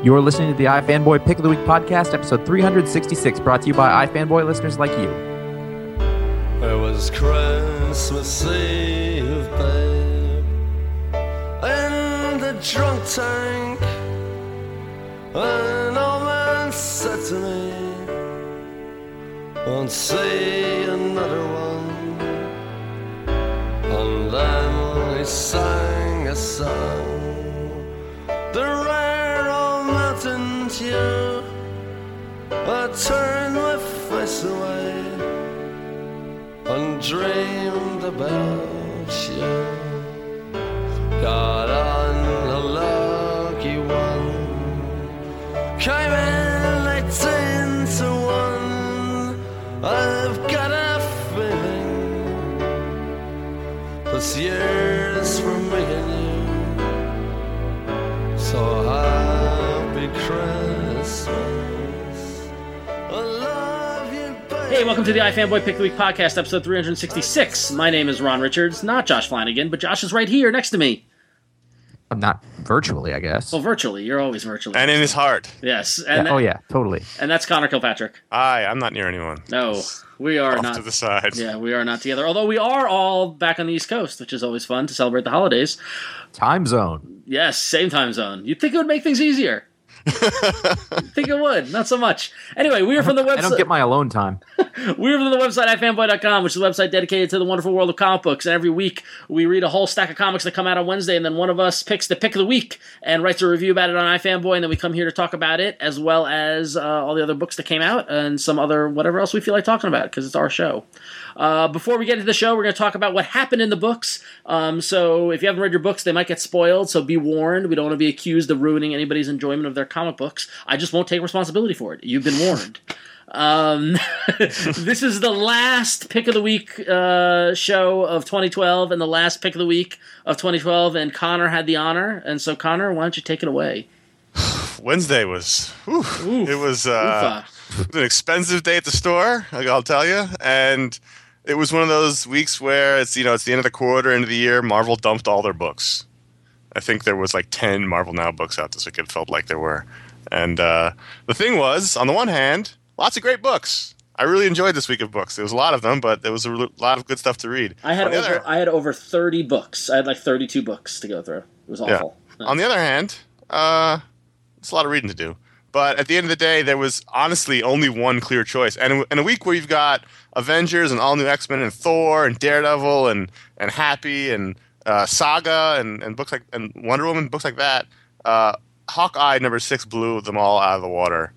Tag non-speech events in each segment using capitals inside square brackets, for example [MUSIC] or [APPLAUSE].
You're listening to the iFanboy Pick of the Week podcast, episode 366, brought to you by iFanboy listeners like you. It was Christmas Eve, babe, in the drunk tank. An old man said to me, Won't see another one. And then he sang a song, the rare I turned my face away and dreamed about you. Got on a lucky one, came in eighteen to one. I've got a feeling this year's Hey, welcome to the iFanboy Pick the Week podcast, episode 366. My name is Ron Richards, not Josh Flanagan, but Josh is right here next to me. I'm Not virtually, I guess. Well, virtually. You're always virtually. And in his heart. yes. And, oh, yeah, totally. and that's Conor Kilpatrick. Hi, I'm not near anyone. No, we are Off not. to the side. Yeah, we are not together. Although we are all back on the East Coast, which is always fun to celebrate the holidays. Time zone. Yes, same time zone. You'd think it would make things easier. I [LAUGHS] think it would. Not so much. Anyway, we are from the website. I don't get my alone time. [LAUGHS] We're from the website ifanboy.com, which is a website dedicated to the wonderful world of comic books. And every week we read a whole stack of comics that come out on Wednesday, and then one of us picks the pick of the week and writes a review about it on iFanboy, and then we come here to talk about it, as well as uh, all the other books that came out and some other whatever else we feel like talking about because it's our show. Uh, before we get into the show, we're going to talk about what happened in the books. Um, so if you haven't read your books, they might get spoiled. So be warned. We don't want to be accused of ruining anybody's enjoyment of their comic books. I just won't take responsibility for it. You've been warned. Um, [LAUGHS] this is the last pick of the week uh, show of 2012 and the last pick of the week of 2012. And Conor had the honor. And so, Conor, why don't you take it away? [SIGHS] Wednesday was, whew, Oof. it was uh, it was an expensive day at the store. I'll tell you, and it was one of those weeks where it's you know it's the end of the quarter, end of the year. Marvel dumped all their books. I think there was like ten Marvel Now books out this week. It felt like there were, and uh, the thing was, on the one hand, lots of great books. I really enjoyed this week of books. There was a lot of them, but there was a lot of good stuff to read. I had over other, I had over 30 books. I had like 32 books to go through. It was Yeah. awful. On the other hand, uh, it's a lot of reading to do. But at the end of the day, there was honestly only one clear choice. And in a week where you've got Avengers and all new X Men and Thor and Daredevil and and Happy and uh, Saga and, and books like and Wonder Woman books like that, uh, Hawkeye number six blew them all out of the water.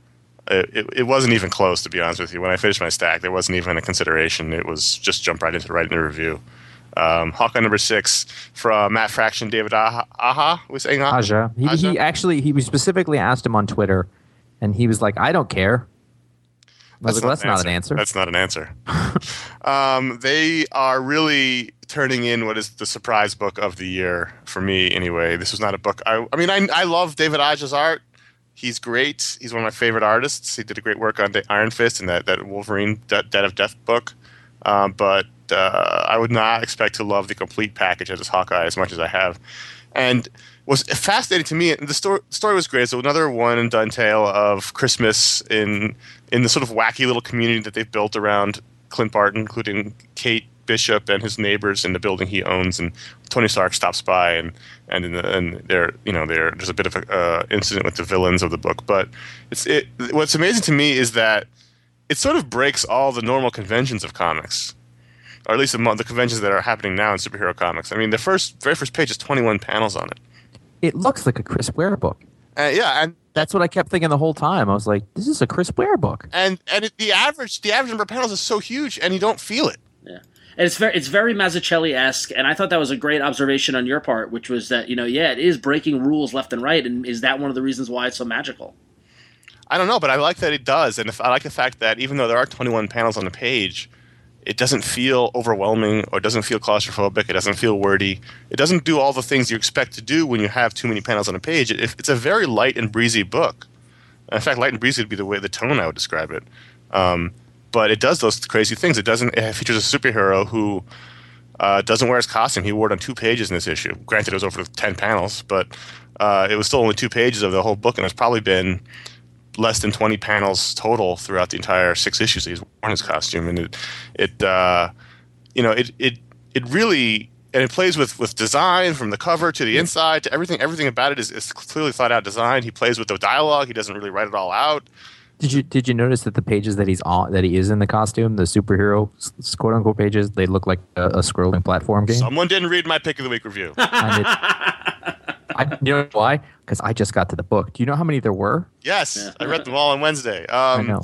It, it, it wasn't even close, to be honest with you. When I finished my stack, there wasn't even a consideration. It was just jump right into right into the review. Um, Hawkeye number six from Matt Fraction, David Aja, Aha was saying Aha. Aja. He, Aja? he actually he specifically asked him on Twitter, and he was like, "I don't care." I was like, well, "That's not an answer." That's not an answer. [LAUGHS] um, they are really turning in what is the surprise book of the year for me, anyway. This was not a book. I, I mean, I, I love David Aja's art. He's great. He's one of my favorite artists. He did a great work on the Iron Fist and that, that Wolverine De- Dead of Death book. Um, but uh, I would not expect to love the complete package this Hawkeye as much as I have. And was fascinating to me. And the story, story was great. So another one and done tale of Christmas in in the sort of wacky little community that they've built around Clint Barton, including Kate Bishop and his neighbors in the building he owns. And Tony Stark stops by, and and in the, and there you know there there's a bit of a uh, incident with the villains of the book. But it's it. What's amazing to me is that it sort of breaks all the normal conventions of comics or at least among the conventions that are happening now in superhero comics. I mean, the first, very first page is 21 panels on it. It looks like a Chris Ware book. Uh, yeah, and That's what I kept thinking the whole time. I was like, "This is a Chris Ware book." and and it, the average, the average number of panels is so huge, and you don't feel it. Yeah. And it's very it's very Mazzucchelli esque, and I thought that was a great observation on your part, which was that you know yeah it is breaking rules left and right, and is that one of the reasons why it's so magical? I don't know, but I like that it does, and if, I like the fact that even though there are 21 panels on the page, it doesn't feel overwhelming or it doesn't feel claustrophobic. It doesn't feel wordy. It doesn't do all the things you expect to do when you have too many panels on a page. It, it's a very light and breezy book. In fact, light and breezy would be the way the tone I would describe it. Um, but it does those crazy things. It doesn't. It features a superhero who uh, doesn't wear his costume. He wore it on two pages in this issue. Granted, it was over ten panels, but uh, it was still only two pages of the whole book, and it's probably been less than 20 panels total throughout the entire six issues that he's worn his costume and it it uh, you know it it it really and it plays with with design from the cover to the inside to everything everything about it is, is clearly thought out design he plays with the dialogue. He doesn't really write it all out. Did you did you notice that the pages that he's on that he is in the costume, the superhero quote unquote pages, they look like a, a scrolling platform game? someone didn't read my pick of the week review. [LAUGHS] It- [LAUGHS] I, you know why? Because I just got to the book. Do you know how many there were? yes i read them all on wednesday um, I know.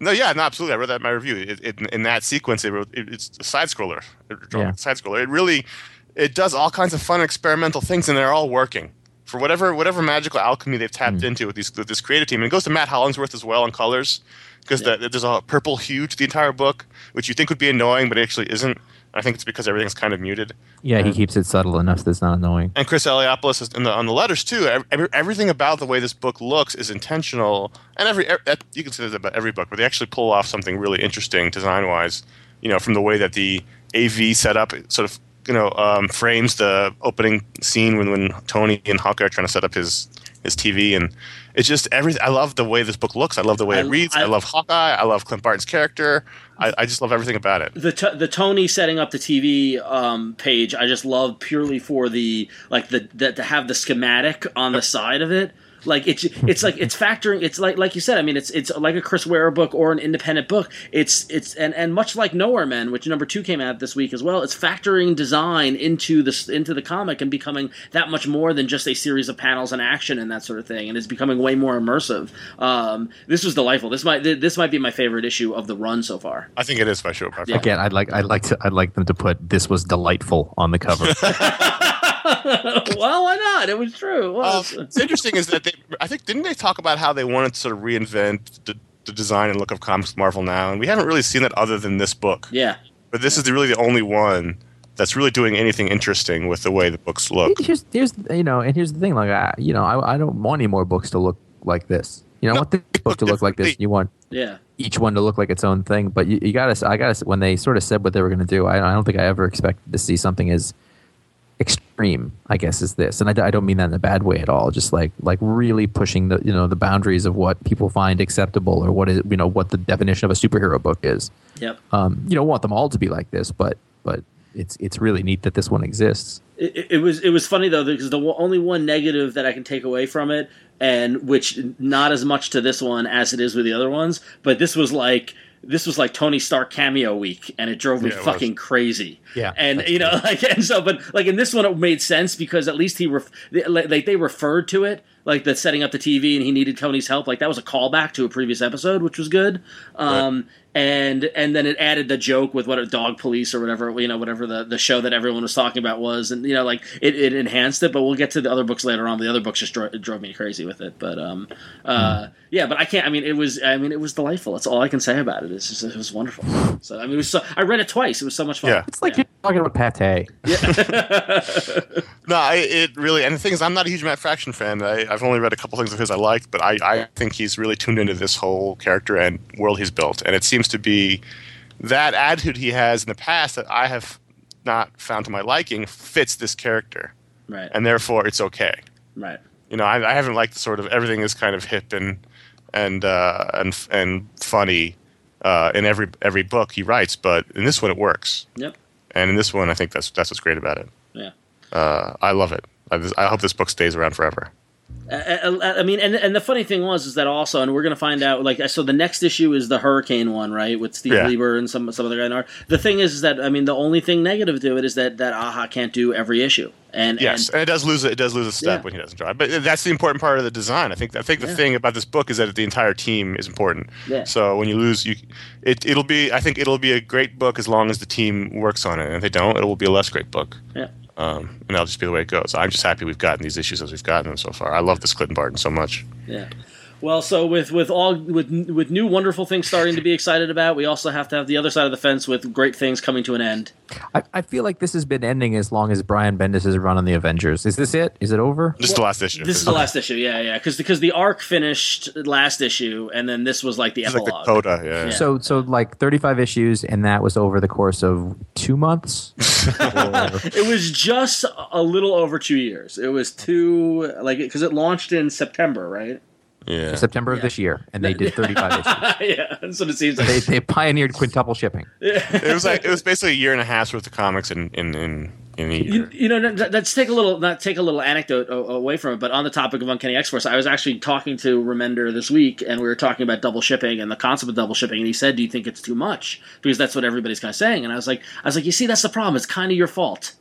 No, yeah, no, absolutely. I read that in my review. It, it, in that sequence, it, it, it's a side scroller. Yeah. Side scroller. It really, it does all kinds of fun experimental things, and they're all working for whatever whatever magical alchemy they've tapped into with these with this creative team. And it goes to Matt Hollingsworth as well on colors, because the, there's a purple hue to the entire book, which you think would be annoying, but it actually isn't. I think it's because everything's kind of muted. Yeah, he keeps it subtle enough that it's not annoying. And Chris Eliopoulos is in the, on the letters too. Every, everything about the way this book looks is intentional, and every, every you can say that about every book, but they actually pull off something really interesting design wise. You know, from the way that the AV setup sort of you know um, frames the opening scene when when Tony and Hawkeye are trying to set up his his TV, and it's just everything. I love the way this book looks. I love the way I- it reads. I, I- love Hawkeye. I love Clint Barton's character. I, I just love everything about it. the t- the Tony setting up the TV um, page, I just love purely for the like the, the to have the schematic on the side of it. Like it's it's like it's factoring. It's like like you said. I mean, it's it's like a Chris Ware book or an independent book. It's it's and and much like Nowhere Men, which number two came out this week as well. It's factoring design into the into the comic and becoming that much more than just a series of panels and action and that sort of thing. And it's becoming way more immersive. Um, this was delightful. This might this might be my favorite issue of the run so far. I think it is by sure. By far. Again, I'd like I'd like to I'd like them to put this was delightful on the cover. [LAUGHS] [LAUGHS] well, why not? It was true. It Um, was. it's interesting is that they, I think, didn't they talk about how they wanted to sort of reinvent the, the design and look of comics Marvel now? And we haven't really seen that other than this book. yeah. But this is the, really the only one that's really doing anything interesting with the way the books look. here's here's you know, and here's the thing. Like, I, you know, I, I don't want any more books to look like this. You know, I want this book to look like this. You want Yeah. each one to look like its own thing. But you, you gotta, I gotta. When they sort of said what they were going to do, I, I don't think I ever expected to see something as extreme. I guess is this, and I don't mean that in a bad way at all. Just like like really pushing the you know the boundaries of what people find acceptable or what is you know what the definition of a superhero book is. Yep. Um, you don't want them all to be like this, but but it's it's really neat that this one exists. It, it- it was it was funny though because the only one negative that I can take away from it, and which not as much to this one as it is with the other ones, but this was like this was like Tony Stark cameo week, and it drove me Yeah, it fucking crazy. Yeah, and you know, [LAUGHS] like, and so, but like in this one, it made sense because at least he ref- they- like they referred to it like the setting up the TV, and he needed Tony's help. Like that was a callback to a previous episode, which was good. Um, and and then it added the joke with what a dog police or whatever you know whatever the, the show that everyone was talking about was, and you know like it, it enhanced it. But we'll get to the other books later on. The other books just dro- drove me crazy with it. But um, uh, yeah, but I can't. I mean, it was. I mean, it was delightful. That's all I can say about it. It's just it was wonderful. So I mean, it was. So, I read it twice. It was so much fun. Yeah. It's like you're talking about pate. [LAUGHS] No, I, it really, and the thing is, I'm not a huge Matt Fraction fan. I, I've only read a couple things of his I liked, but I, I think he's really tuned into this whole character and world he's built. And it seems to be that attitude he has in the past that I have not found to my liking fits this character. Right. And therefore, it's okay. right. You know, I, I haven't liked the sort of everything is kind of hip and and uh, and and funny uh, in every every book he writes, but in this one it works. Yep. And in this one, I think that's that's what's great about it. Yeah. Uh, I love it. I, I hope this book stays around forever. I, I, I mean, and and the funny thing was is that also, and we're gonna find out. Like, so the next issue is the Hurricane one, right, with Steve Yeah. Lieber and some some other guy in art. The thing is, is that I mean, the only thing negative to it is that that Aja can't do every issue, and Yes, and, and it does lose it does lose a step Yeah. when he doesn't draw. But that's the important part of the design. I think I think the Yeah. thing about this book is that the entire team is important. Yeah. So when you lose, you it it'll be I think it'll be a great book as long as the team works on it. And if they don't, it will be a less great book. yeah. Um, and that'll just be the way it goes. I'm just happy we've gotten these issues as we've gotten them so far. I love this Clinton Barton so much. Yeah. Well, so with with all with with new wonderful things starting to be excited about, we also have to have the other side of the fence with great things coming to an end. I, I feel like this has been ending as long as Brian Bendis has run on the Avengers. Is this it? Is it over? This is the last issue. This is the last issue, yeah, yeah, because because the arc finished last issue, and then this was like the This is like epilogue. the coda. Yeah. Yeah. So so like 35 issues, and that was over the course of two months. [LAUGHS] It was just a little over two years. It was two, like, because it launched in September, right? Yeah. September of this year, and they did [LAUGHS] 35 issues. [LAUGHS] yeah, that's what it seems like. They, they pioneered quintuple shipping. [LAUGHS] Yeah. It was like it was basically a year and a half's worth of comics in in in, in a You, year. you know, let- let's take a little, not take a little anecdote away from it, but on the topic of Uncanny X Force, I was actually talking to Remender this week, and we were talking about double shipping and the concept of double shipping, and he said, "Do you think it's too much?" Because that's what everybody's kind of saying, and I was like, I was like, you see, that's the problem. It's kind of your fault.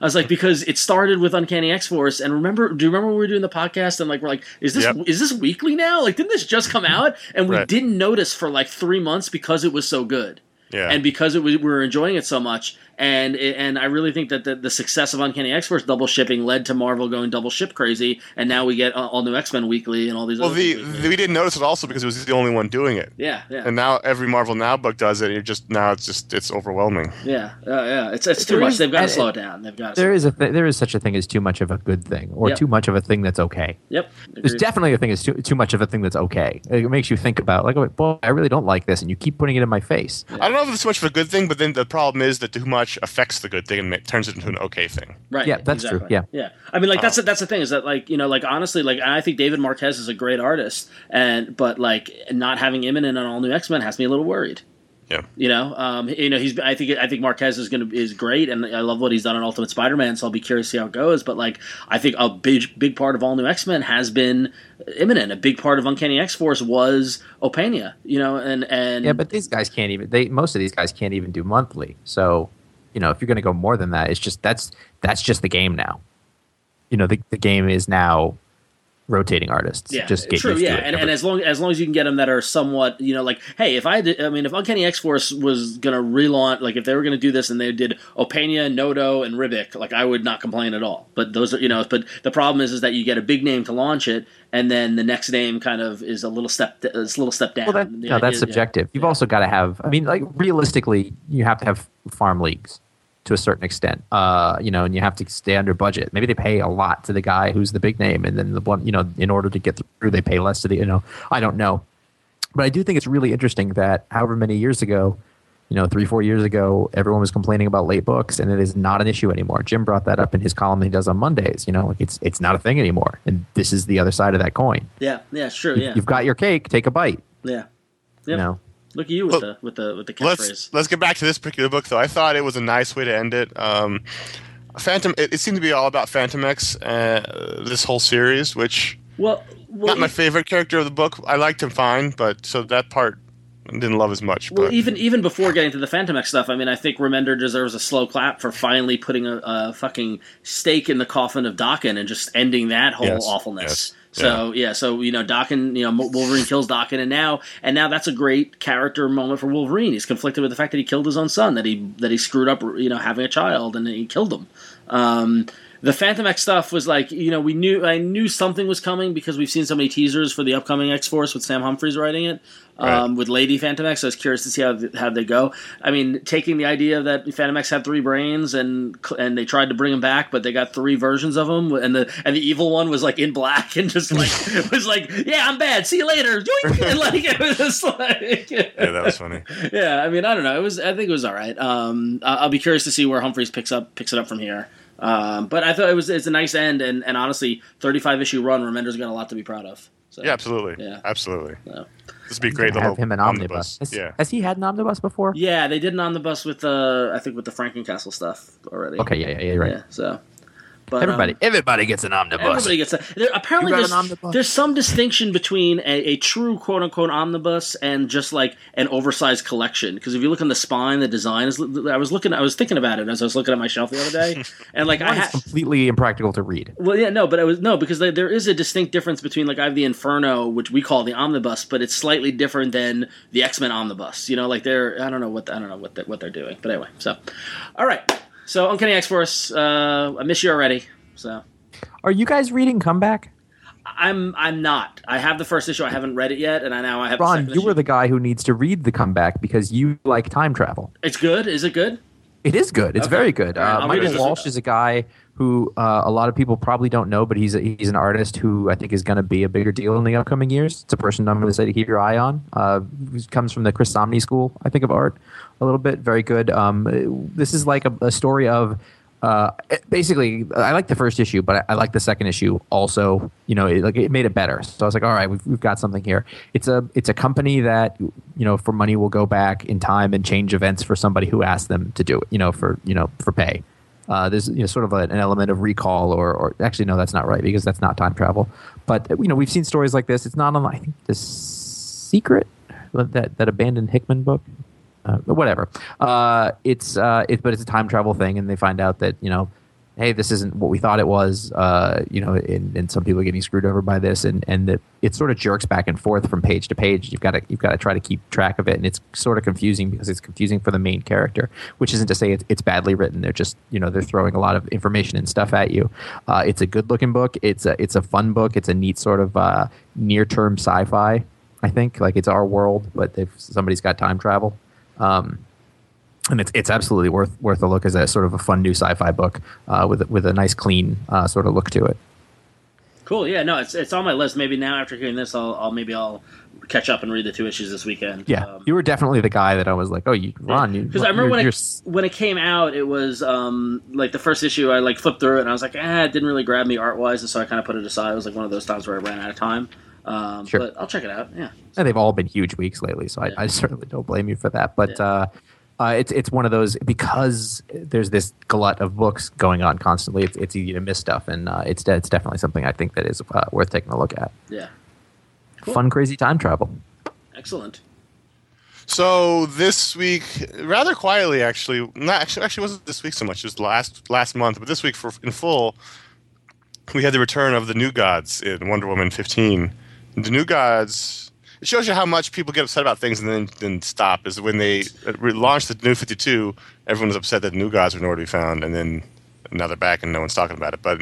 I was like, because it started with Uncanny X Force, and remember, do you remember when we were doing the podcast and like we're like, is this Yep. is this weekly now? Like, didn't this just come out? And we Right. didn't notice for like three months because it was so good Yeah. and because it was, we were enjoying it so much, and and I really think that the, the success of Uncanny X Force double shipping led to Marvel going double ship crazy, and now we get uh, all new X Men weekly and all these. well, other the, things the we didn't notice it also because it was the only one doing it. yeah, yeah, And now every Marvel Now book does it. You're just now it's just it's overwhelming. yeah, uh, yeah. It's it's too There much. is- They've got to slow it down. They've got to. There is a th- there is such a thing as too much of a good thing, or Yep. too much of a thing that's okay. Yep. There's definitely a thing is too, too much of a thing that's okay. It makes you think about like, oh, boy, I really don't like this, and you keep putting it in my face. I don't know if it's so much of a good thing, but then the problem is that too much affects the good thing and ma- turns it into an okay thing. Right. Yeah, that's true. Yeah. Yeah. I mean, like that's that's the thing is that like you know like honestly like I think David Marquez is a great artist and but like not having him in an all new X Men has me a little worried. Yeah. You know, um, you know, he's. I think. I think Marquez is going to is great, and I love what he's done on Ultimate Spider-Man. So I'll be curious to see how it goes. But like, I think a big, big part of all new X-Men has been Immonen. A big part of Uncanny X Force was Opena, you know, and and Yeah, but these guys can't even. They most of these guys can't even do monthly. So, you know, if you're going to go more than that, it's just that's that's just the game now. You know, the the game is now rotating artists. Yeah, just get true. Yeah, and, and as long as long as you can get them that are somewhat, you know, like, hey, if I did, I mean, if Uncanny X Force was gonna relaunch, like, if they were gonna do this and they did Opena, Noto, and Ribic, like, I would not complain at all. But those are, you know, but the problem is, is that you get a big name to launch it, and then the next name kind of is a little step, is a little step down. well, that, no, idea- that's subjective. You've also got to have. I mean, like realistically, you have to have farm leagues to a certain extent. Uh, you know, and you have to stay under budget. Maybe they pay a lot to the guy who's the big name, and then the one, you know, in order to get through, they pay less to the. You know, I don't know, but I do think it's really interesting that however many years ago. You know, three, four years ago, everyone was complaining about late books, and it is not an issue anymore. Jim brought that up in his column he does on Mondays. You know, like it's it's not a thing anymore, and this is the other side of that coin. Yeah, yeah, sure, yeah, You've got your cake, take a bite. yeah. You know, Look at you with Look, the with the with the let's catchphrase. let's get back to this particular book though. I thought it was a nice way to end it. Um, Phantom. It, it seemed to be all about Fantomex. Uh, this whole series, which Well, well, not my favorite character of the book. I liked him fine, but so that part I didn't love as much. Well, but even even before getting to the Fantomex stuff, I mean, I think Remender deserves a slow clap for finally putting a, a fucking stake in the coffin of Daken and just ending that whole Yes, awfulness. yes, So yeah. so you know, Daken, you know, Wolverine kills Daken, and now and now that's a great character moment for Wolverine. He's conflicted with the fact that he killed his own son, that he that he screwed up, you know, having a child, and he killed him. Um, the Fantomex stuff was like, you know, we knew I knew something was coming because we've seen so many teasers for the upcoming X Force with Sam Humphries writing it. Um, with Lady Fantomex, I was curious to see how how they go. I mean, taking the idea that Fantomex had three brains and and they tried to bring him back, but they got three versions of him, and the and the evil one was like in black and just like [LAUGHS] was like, yeah, I'm bad. See you later. [LAUGHS] And, like it was just like, [LAUGHS] yeah, that was funny. yeah, I mean, I don't know. It was. I think it was all right. Um, I'll be curious to see where Humphries picks up picks it up from here. Um, but I thought it was it's a nice end, and, and honestly, thirty five issue run. Remender's got a lot to be proud of. So, Yeah, absolutely. Yeah. absolutely. Yeah. This would be great. To have him an omnibus. Has, Yeah. has he had an omnibus before? Yeah, they did an omnibus with uh, I think with the Frankencastle stuff already. Okay, yeah, yeah, yeah, right. Yeah, so. But, Everybody, um, everybody gets an omnibus. Everybody gets a. There, apparently, there's, an omnibus? there's some distinction between a, a true quote unquote omnibus and just like an oversized collection. Because if you look on the spine, the design is. I was looking, I was thinking about it as I was looking at my shelf the other day, [LAUGHS] and like I One had. completely impractical to read. Well, yeah, no, but I was no because there, there is a distinct difference between like I have the Inferno, which we call the omnibus, but it's slightly different than the X Men omnibus. You know, like they're I don't know what I don't know what they're, what they're doing, but anyway. So, all right, so Uncanny X Force, uh, I miss you already. So Are you guys reading Comeback? I'm I'm not. I have the first issue. I haven't read it yet, and I now I have. Ron, you issue. were the guy who needs to read the Comeback because you like time travel. It's good. Is it good? It is good. It's Okay. very good. Right, Uh, Michael. Walsh is a guy who uh, a lot of people probably don't know, but he's a, he's an artist who I think is going to be a bigger deal in the upcoming years. It's a person I'm going to say to keep your eye on. Uh, comes from the Chris Samnee School, I think, of art a little bit. Very good. Um, this is like a, a story of. Uh, basically, I like the first issue, but I, I like the second issue also. You know, it, like it made it better. So I was like, all right, we've, we've got something here. It's a it's a company that you know for money will go back in time and change events for somebody who asked them to do it. You know, for you know for pay. Uh, there's you know sort of an element of recall, or, or actually no, that's not right because that's not time travel. But you know we've seen stories like this. It's not on I think the secret that that abandoned Hickman book. Uh, whatever. Uh, it's uh, it, but it's a time travel thing, and they find out that you know, hey, this isn't what we thought it was. Uh, you know, and, and some people are getting screwed over by this, and and that it sort of jerks back and forth from page to page. You've got to you've got to try to keep track of it, and it's sort of confusing because it's confusing for the main character, which isn't to say it's, it's badly written. They're just you know they're throwing a lot of information and stuff at you. Uh, it's a good looking book. It's a it's a fun book. It's a neat sort of uh, near term sci fi. I think like it's our world, but if somebody's got time travel. Um, and it's it's absolutely worth worth a look as a sort of a fun new sci-fi book uh, with with a nice clean uh, sort of look to it. Cool. Yeah. No, it's it's on my list. Maybe now after hearing this, I'll, I'll maybe I'll catch up and read the two issues this weekend. Yeah, Um, you were definitely the guy that I was like, oh, you Ron, you because I remember when it, when it came out, it was um, like the first issue. I like flipped through it and I was like, eh, it didn't really grab me art wise, and so I kind of put it aside. It was like one of those times where I ran out of time. Um, Sure. But I'll check it out. Yeah. and they've all been huge weeks lately, so Yeah. I, I certainly don't blame you for that. But Yeah. uh, uh, it's it's one of those because there's this glut of books going on constantly. It's, it's easy to miss stuff, and uh, it's it's definitely something I think that is uh, worth taking a look at. Yeah. fun, crazy time travel. Excellent. So this week, rather quietly, actually, not actually, actually wasn't this week so much. Just last last month, but this week for in full, we had the return of the New Gods in Wonder Woman 15. The New Gods. It shows you how much people get upset about things and then then stop. Is when they uh, launched the New 52, everyone was upset that the New Gods were nowhere to be found, and then now they're back and no one's talking about it. But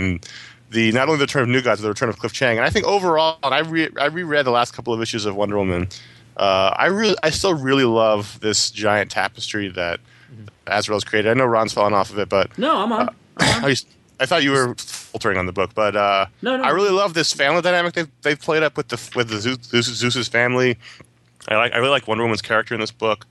the not only the return of New Gods, but the return of Cliff Chiang, and I think overall, and I re- I reread the last couple of issues of Wonder Woman. Uh, I really, I still really love this giant tapestry that Azzarello's created. I know Ron's fallen off of it, but No, I'm on. I'm on. [CLEARS THROAT] I, thought you were faltering on the book, but uh, No, no. I really love this family dynamic they've, they've played up with the with the Zeus, Zeus, Zeus's family. I like I really like Wonder Woman's character in this book,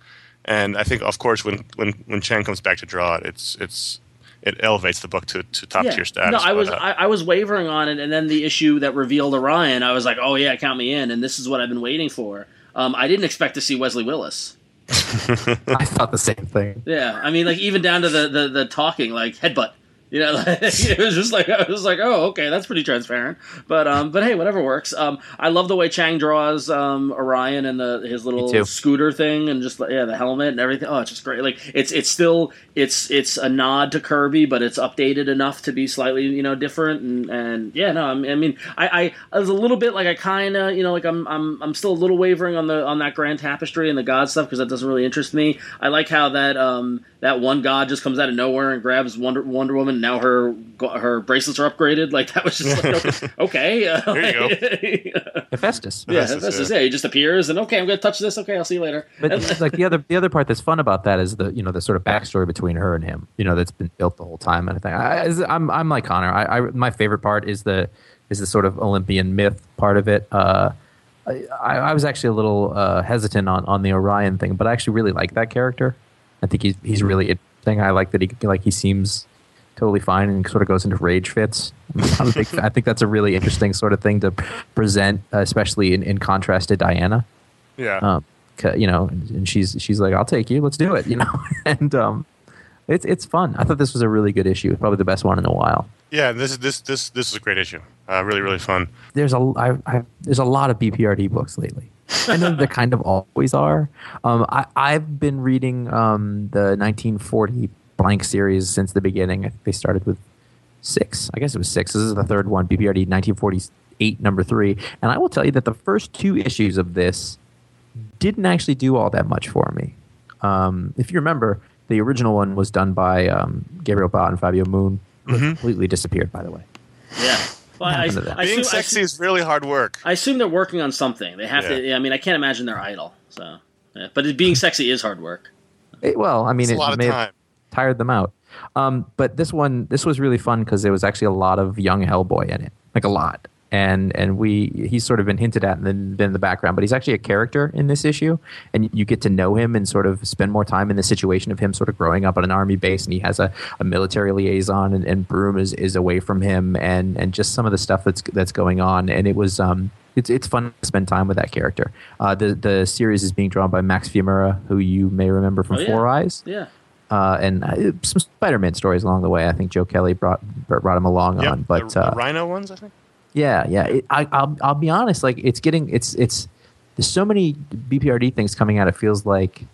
and I think of course when when when Chiang comes back to draw it, it's it's it elevates the book to, to top tier status. No, I but, was uh, I, I was wavering on it, and then the issue that revealed Orion, I was like, oh yeah, count me in, and this is what I've been waiting for. Um, I didn't expect to see Wesley Willis. [LAUGHS] I thought the same thing. Yeah, I mean, like even down to the the, the talking, like headbutt. You know, [LAUGHS] like, it was just like I was like, oh, okay, that's pretty transparent. But um, but hey, whatever works. Um, I love the way Chiang draws um Orion and the his little scooter thing and just yeah the helmet and everything. Oh, it's just great. Like it's it's still it's it's a nod to Kirby, but it's updated enough to be slightly you know different and and yeah, no, I mean, I mean, I I, I was a little bit like I kind of you know like I'm I'm I'm still a little wavering on the on that grand tapestry and the god stuff because that doesn't really interest me. I like how that um that one god just comes out of nowhere and grabs Wonder Wonder Woman. And now her her bracelets are upgraded. Like that was just like okay. [LAUGHS] Uh, There you go. [LAUGHS] Hephaestus. yeah, That's that's just just it. yeah. He just appears and okay, I'm gonna touch this. Okay, I'll see you later. But And- [LAUGHS] like the other the other part that's fun about that is the you know the sort of backstory between her and him. You know that's been built the whole time and everything. I, is- I'm I'm like Conor. I, I my favorite part is the is the sort of Olympian myth part of it. Uh, I, I was actually a little uh, hesitant on, on the Orion thing, but I actually really like that character. I think he's he's really interesting. I like that he like he seems totally fine and sort of goes into rage fits. [LAUGHS] A big, I think that's a really interesting sort of thing to present, especially in, in contrast to Diana yeah. um, you know, and she's she's like, "I'll take you, let's do it," you know, [LAUGHS] and um, it's it's fun. I thought this was a really good issue, probably the best one in a while. yeah, this is this this this is a great issue. Uh, really really fun. There's a I, I, there's a lot of BPRD books lately. I know there kind of [LAUGHS] always are. Um, I I've been reading um, the 1940 blank series since the beginning. I think they started with six. I guess it was six. This is the third one, BPRD 1948, number three. And I will tell you that the first two issues of this didn't actually do all that much for me. Um, if you remember, the original one was done by um, Gabriel Bá and Fabio Moon. Completely disappeared, by the way. yeah. Well, I, happened? I, Being assume, I, sexy is really hard work. I assume they're working on something. They have Yeah. to. I mean, I can't imagine they're idle. So, yeah. but it, being sexy is hard work. It- well, I mean, It's a it lot of may have time. Tired them out. Um, but this one, this was really fun because there was actually a lot of young Hellboy in it, like a lot. And and we he's sort of been hinted at and then been in the background, but he's actually a character in this issue, and you get to know him and sort of spend more time in the situation of him sort of growing up on an army base, and he has a, a military liaison, and, and Broom is, is away from him, and and just some of the stuff that's that's going on, and it was um it's it's fun to spend time with that character. Uh, the the series is being drawn by Max Fiumara, who you may remember from Oh, yeah. Four Eyes Yeah. Uh, and uh, some Spider-Man stories along the way. I think Joe Kelly brought brought him along Yep, on, but the, the uh, Rhino ones, I think. yeah, yeah. It, I, I'll I'll be honest. Like it's getting it's it's there's so many BPRD things coming out. It feels like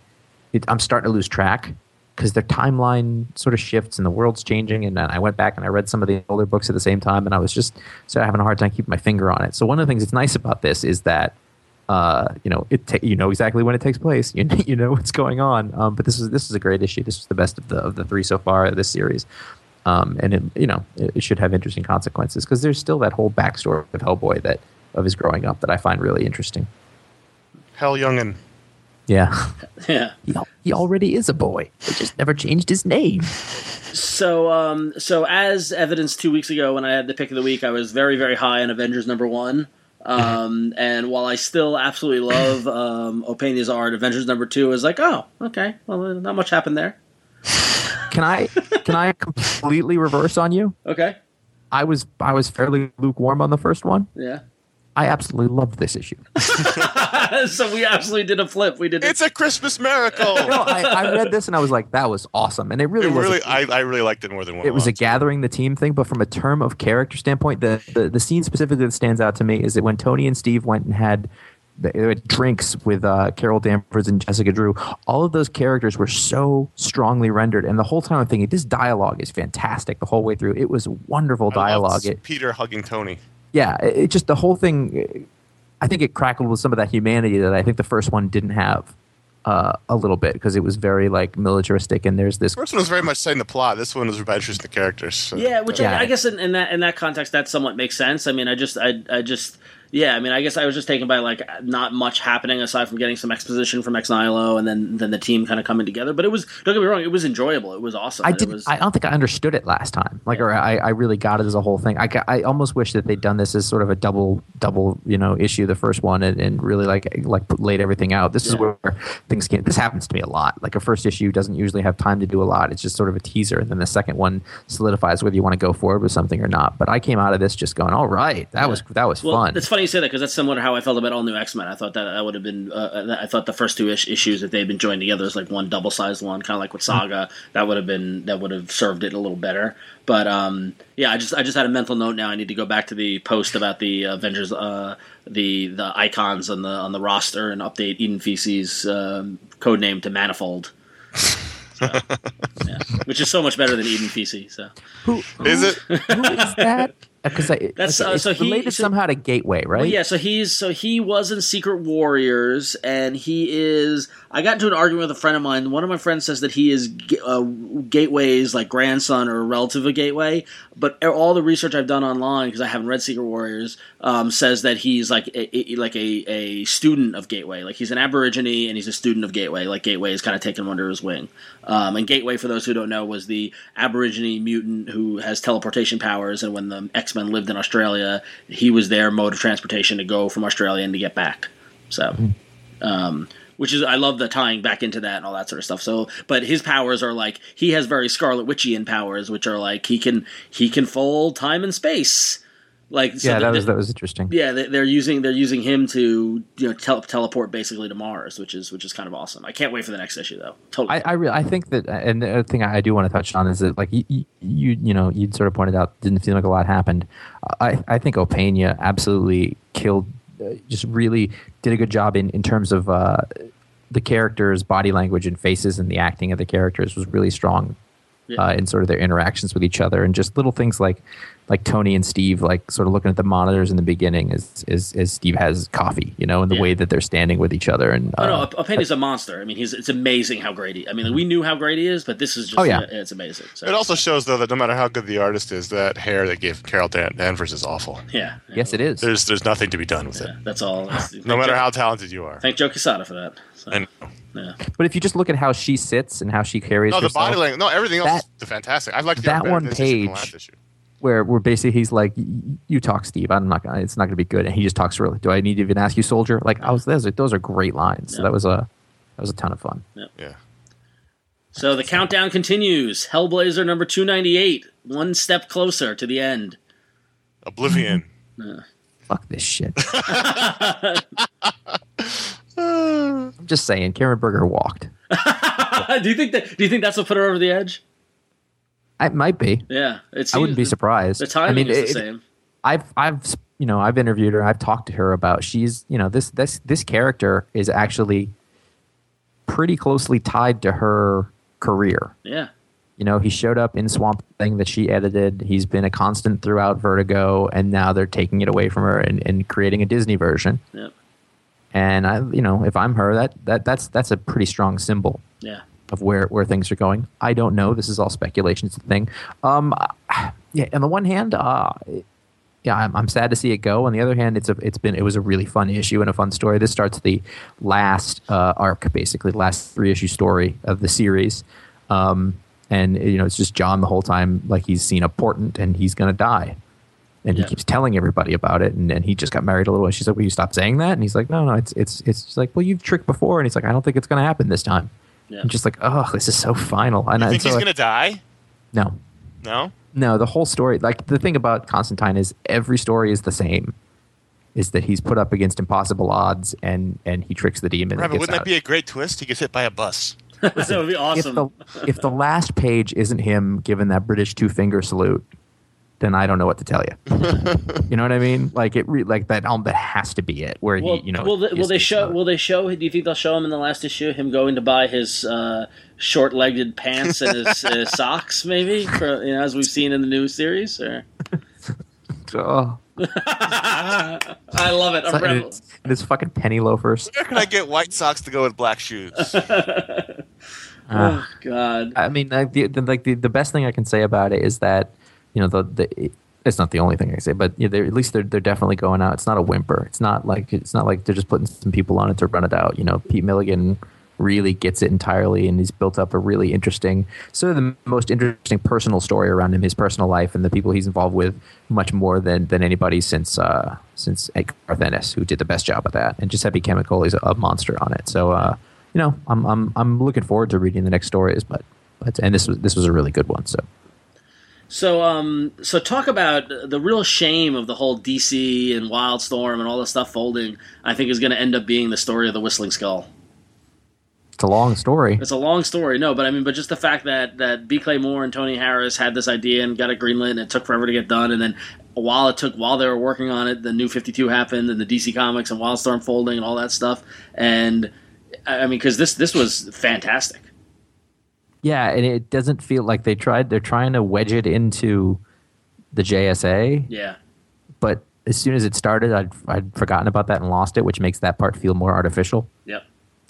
it, I'm starting to lose track because their timeline sort of shifts and the world's changing. And then I went back and I read some of the older books at the same time, and I was just sort of having a hard time keeping my finger on it. So one of the things that's nice about this is that. Uh, you know, it ta- you know exactly when it takes place. [LAUGHS] You you know what's going on. Um, but this is this is a great issue. This is the best of the of the three so far of this series. Um, and it, you know, it, it should have interesting consequences because there's still that whole backstory of Hellboy that of his growing up that I find really interesting. Hell Youngin. Yeah, [LAUGHS] Yeah. he, he already is a boy. They just never changed his name. So, um, so as evidenced two weeks ago when I had the pick of the week, I was very, very high on Avengers number one. Um, and while I still absolutely love um, Opena's art, Avengers number two is like, oh, okay, well, uh, not much happened there. Can I can I completely reverse on you? Okay, I was I was fairly lukewarm on the first one. yeah, I absolutely loved this issue. [LAUGHS] so we absolutely did a flip. We did. It's a Christmas miracle. [LAUGHS] no, I, I read this and I was like, that was awesome, and it really It was. really, a- I, I really liked it more than one. it was a Month. gathering the team thing, but from a term of character standpoint, the, the the scene specifically that stands out to me is that when Tony and Steve went and had they had drinks with uh, Carol Danvers and Jessica Drew, all of those characters were so strongly rendered, and the whole time I'm thinking this dialogue is fantastic the whole way through. It was wonderful I loved dialogue. It, Peter hugging Tony. Yeah, it, it just the whole thing. I think it crackled with some of that humanity that I think the first one didn't have uh, a little bit because it was very like militaristic, and there's this First one was very much setting the plot. This one was about introducing the characters. So- Yeah, which Yeah. I, I guess in, in that in that context, that somewhat makes sense. I mean, I just, I, I just, yeah, I mean, I guess I was just taken by like not much happening aside from getting some exposition from Ex Nihilo and then then the team kind of coming together. But it was don't get me wrong, it was enjoyable. It was awesome. I was, I don't think I understood it last time. Like, or I, I really got it as a whole thing. I, I almost wish that they'd done this as sort of a double, double, you know, issue. The first one and, and really like like laid everything out. This is where things can. This happens to me a lot. Like a first issue doesn't usually have time to do a lot. It's just sort of a teaser, and then the second one solidifies whether you want to go forward with something or not. But I came out of this just going, all right, that was that was well, fun. It's funny you say that because that's similar to how I felt about all new X Men. I thought that that would have been. Uh, I thought the first two ish- issues that they'd been joined together as like one double sized one, kind of like with Saga. That would have been that would have served it a little better. But um, yeah, I just I just had a mental note now. I need to go back to the post about the Avengers, uh, the the icons on the on the roster and update Eden Fesi um, code name to Manifold. [LAUGHS] So, yeah. Which is so much better than Eden Fesi. So who, Is it? who is that? Because That's, uh, so he- related so- somehow to Gateway, right? Well, yeah, so he's so he was in Secret Warriors, and he is. I got into an argument with a friend of mine. One of my friends says that he is uh, Gateway's like grandson or a relative of Gateway, but all the research I've done online because I haven't read Secret Warriors um, says that he's like a, a- like a, a student of Gateway. Like he's an Aborigine and he's a student of Gateway. Like Gateway is kind of taken him under his wing. Um, and Gateway, for those who don't know, was the Aborigine mutant who has teleportation powers. And when the X Men lived in Australia, he was their mode of transportation to go from Australia and to get back. So, um, which is I love the tying back into that and all that sort of stuff. So, but his powers are like he has very Scarlet Witchian powers, which are like he can he can fold time and space. Like so yeah, that was that was interesting. yeah, they- they're using they're using him to you know tel- teleport basically to Mars, which is which is kind of awesome. I can't wait for the next issue though. Totally. I I, re- I think that, and the thing I do want to touch on is that like you you you, know you sort of pointed out didn't feel like a lot happened. I I think Opena absolutely killed, uh, just really did a good job in in terms of uh, the characters' body language and faces and the acting of the characters was really strong. Yeah. Uh, in sort of their interactions with each other, and just little things like, like Tony and Steve, like sort of looking at the monitors in the beginning as as, as Steve has coffee, you know, and the Yeah. way that they're standing with each other, and oh no, uh, is a monster. I mean, he's it's amazing how great he. I mean, we knew how great he is, but this is just Oh, yeah. it's amazing. So, It also shows though that no matter how good the artist is, that hair that gave Carol Dan- Danvers is awful. yeah, yes, it is. There's there's nothing to be done with it. That's all. [LAUGHS] No matter Joe- how talented you are. Thank Joe Quesada for that. So, And yeah. But if you just look at how she sits and how she carries herself. no, the herself, body language. No, everything else That- is fantastic. I like that one page- where where basically he's like, "Y- "You talk, Steve. I'm not gonna. It's not gonna be good." And he just talks really. Do I need to even ask you, soldier? Like, I was. Those are, those are great lines. So that was a that was a ton of fun. Yeah. So the countdown continues. Hellblazer number two ninety eight, one step closer to the end. Oblivion. [LAUGHS] Fuck this shit. [LAUGHS] [LAUGHS] I'm [SIGHS] just saying, Karen Berger walked. [LAUGHS] do you think that? Do you think that's what put her over the edge? I might be. Yeah, it's. I wouldn't be surprised. The timing I mean, is the it- same. I've I've you know I've interviewed her. I've talked to her about she's you know this this this character is actually pretty closely tied to her career. Yeah, You know, he showed up in Swamp Thing that she edited. He's been a constant throughout Vertigo, and now they're taking it away from her and, and creating a Disney version. Yep. And I, you know, if I'm her, that that that's that's a pretty strong symbol yeah. of where where things are going. I don't know. This is all speculation. It's a thing. Um, yeah. On the one hand, uh, yeah, I'm, I'm sad to see it go. On the other hand, it's a it's been it was a really fun issue and a fun story. This starts the last uh, arc, basically the last three issue story of the series. Um, and you know, it's just John the whole time, like he's seen a portent and he's gonna die. And Yeah. he keeps telling everybody about it, and, and he just got married a little. And she's like, "Will you stop saying that?" And he's like, "No, no, it's it's it's just like, well, you've tricked before." And he's like, "I don't think it's going to happen this time." Yeah. I'm just like, "Oh, this is so final." And You I- think so, he's like, gonna die? no, No. no, the whole story, like the thing about Constantine is every story is the same. is that he's put up against impossible odds and and he tricks the demon. Right, and gets wouldn't that be a great twist? He gets hit by a bus. [LAUGHS] that would be if awesome. the if the last page isn't him giving that British two finger salute, then I don't know what to tell you. [LAUGHS] you know what I mean? Like it, re- like that. Um, that has to be it. Where Well, he, you know, will, they, will they show? not- Will they show? Do you think they'll show him in the last issue? Him going to buy his uh, short-legged pants and his [LAUGHS] uh, socks, maybe, for, you know, as we've seen in the new series. Or [LAUGHS] Oh, I love it. I'm and rebel. it's, and it's fucking penny loafers. Where can I get white socks to go with black shoes? Uh, Oh God. I mean, like the, the like the, the best thing I can say about it is that you know the the it's not the only thing I say, but you know, at least they're they're definitely going out. It's not a whimper. It's not like it's not like they're just putting some people on it to run it out. You know, Pete Milligan really gets it entirely, and he's built up a really interesting, sort of the most interesting personal story around him, his personal life, and the people he's involved with, much more than than anybody since uh since Ed Garth Ennis, who did the best job of that, and Giuseppe Camuncoli is a monster on it. So. uh you know, I'm I'm I'm looking forward to reading the next stories, but but and this was this was a really good one. So So, um, so talk about the real shame of the whole DC and Wildstorm and all this stuff folding. I think is going to end up being the story of the Whistling Skull. it's a long story. It's a long story, no, but I mean, but just the fact that that B. Clay Moore and Tony Harris had this idea and got it greenlit, and it took forever to get done, and then while it took while they were working on it, the New Fifty Two happened, and the DC Comics and Wildstorm folding and all that stuff, and I I mean, because this this was fantastic. Yeah, and it doesn't feel like they tried. They're trying to wedge it into the JSA, Yeah, but as soon as it started, I'd I'd forgotten about that and lost it, which makes that part feel more artificial. yep.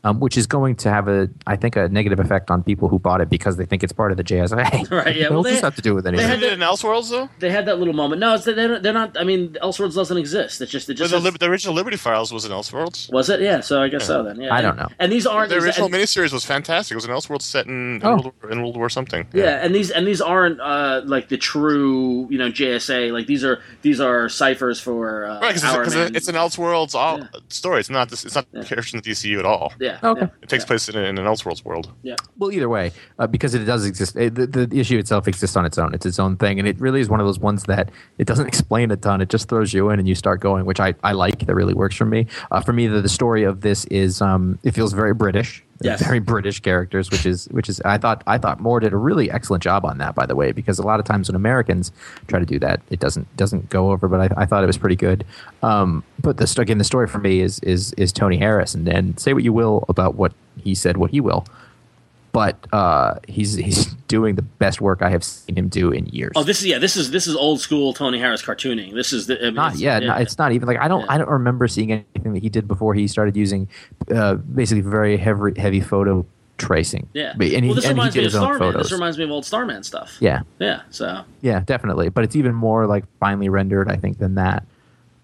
Um, which is going to have a, I think, a negative effect on people who bought it because they think it's part of the JSA. [LAUGHS] Right, yeah, What well, does this they- have to do with had anything? Isn't it in Elseworlds though? They had that little moment. No, it's they're, they're not. I mean, Elseworlds doesn't exist. It's just it But just the, has- the original Liberty Files was in Elseworlds. was it. Yeah, so I guess so then. Yeah, I and- don't know. And these aren't The original and- miniseries was fantastic. It was an Elseworlds set in, in, Oh. World, War, in World War something. Yeah, and these and these aren't uh, like the true, you know, JSA. Like these are these are ciphers for uh, Right, because it's, it's an Elseworlds all, Yeah. story. It's not this. It's not Yeah. characters in the DCU at all. yeah. Okay. yeah, It takes yeah, place in, in an Elseworlds world. Yeah. Well, either way, uh, because it does exist, it, the, the issue itself exists on its own. It's its own thing, and it really is one of those ones that it doesn't [LAUGHS] explain a ton. It just throws you in, and you start going, which I, I like. That really works for me. Uh, for me, the, the story of this is um, it feels very British. Yes. very British characters, which is which is I thought I thought Moore did a really excellent job on that. By the way, because a lot of times when Americans try to do that, it doesn't doesn't go over. But I, I thought it was pretty good. Um, but the again, the story for me is is is Tony Harris, and, and say what you will about what he said, what he will but uh, he's he's doing the best work I have seen him do in years. Oh, this is yeah. This is this is old school Tony Harris cartooning. This is the I mean, not it's- yeah, no, it's not even like I don't Yeah. I don't remember seeing anything that he did before he started using uh, basically very heavy heavy photo tracing. yeah. But- and he, well, this and he did me of his own Starman. photos. This reminds me of old Starman stuff. yeah, Yeah. So yeah, definitely. But it's even more like finely rendered, I think, than that.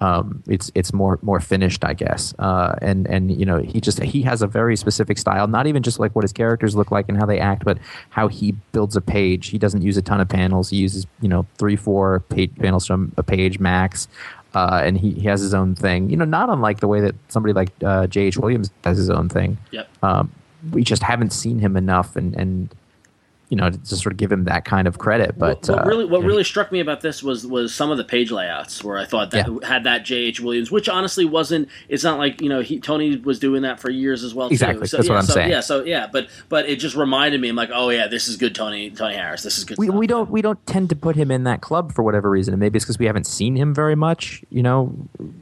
Um, it's it's more more finished, I guess. Uh, and and you know, he just he has a very specific style. Not even just like what his characters look like and how they act, but how he builds a page. He doesn't use a ton of panels. He uses you know three four page panels from a page max. Uh, and he, he has his own thing, you know, not unlike the way that somebody like uh, J.H. Williams has his own thing. yep. Um, we just haven't seen him enough, and, and you know, to sort of give him that kind of credit. But what, what uh, really what really struck me about this was was some of the page layouts where I thought that Yeah. had that J.H. Williams, which honestly wasn't. It's not like you know he Tony was doing that for years as well. too. Exactly. So, That's yeah, what I'm so, saying. Yeah. So yeah, but but it just reminded me. I'm like, oh yeah, this is good Tony Tony Harris. This is good. we, we don't we don't tend to put him in that club for whatever reason, and maybe it's because we haven't seen him very much, you know,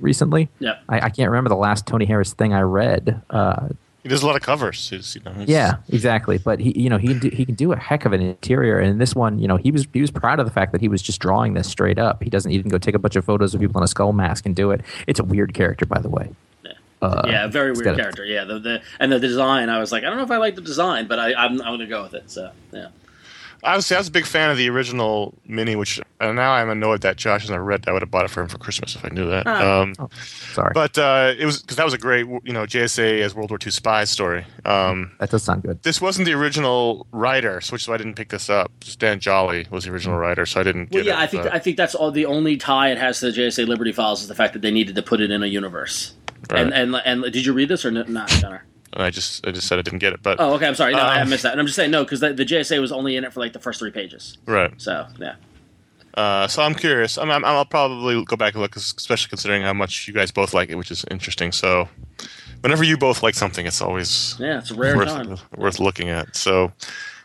recently. Yeah, I, I can't remember the last Tony Harris thing I read. Uh, He does a lot of covers. He's, you know, he's- yeah, exactly. But he, you know, he can do, he can do a heck of an interior. And in this one, you know, he was he was proud of the fact that he was just drawing this straight up. He doesn't even go take a bunch of photos of people in a skull mask and do it. It's a weird character, by the way. Uh, yeah, very weird got a- character. Yeah, the, the and the design. I was like, I don't know if I like the design, but I, I'm I'm gonna go with it. So yeah. I was, I was a big fan of the original mini, which uh, now I'm annoyed that Josh hasn't read. That. I would have bought it for him for Christmas if I knew that. Ah. Um, Sorry, but uh, it was because that was a great, you know, JSA as World War II spy story. Um, that does sound good. this wasn't the original writer, so which is why I didn't pick this up. Dan Jolley was the original writer, so I didn't. Well, get yeah, it, I think but- I think that's all. The only tie it has to the JSA Liberty Files is the fact that they needed to put it in a universe. And, Right. and and did you read this or not, Conor? I just I just said I didn't get it, but Oh, okay. I'm sorry. No, I Um, missed that. And I'm just saying no because the, the JSA was only in it for like the first three pages. right. So yeah. Uh, so I'm curious. I'm, I'm, I'll probably go back and look, especially considering how much you guys both like it, which is interesting. So, whenever you both like something, it's always Yeah, it's a rare time. worth, worth looking at. So,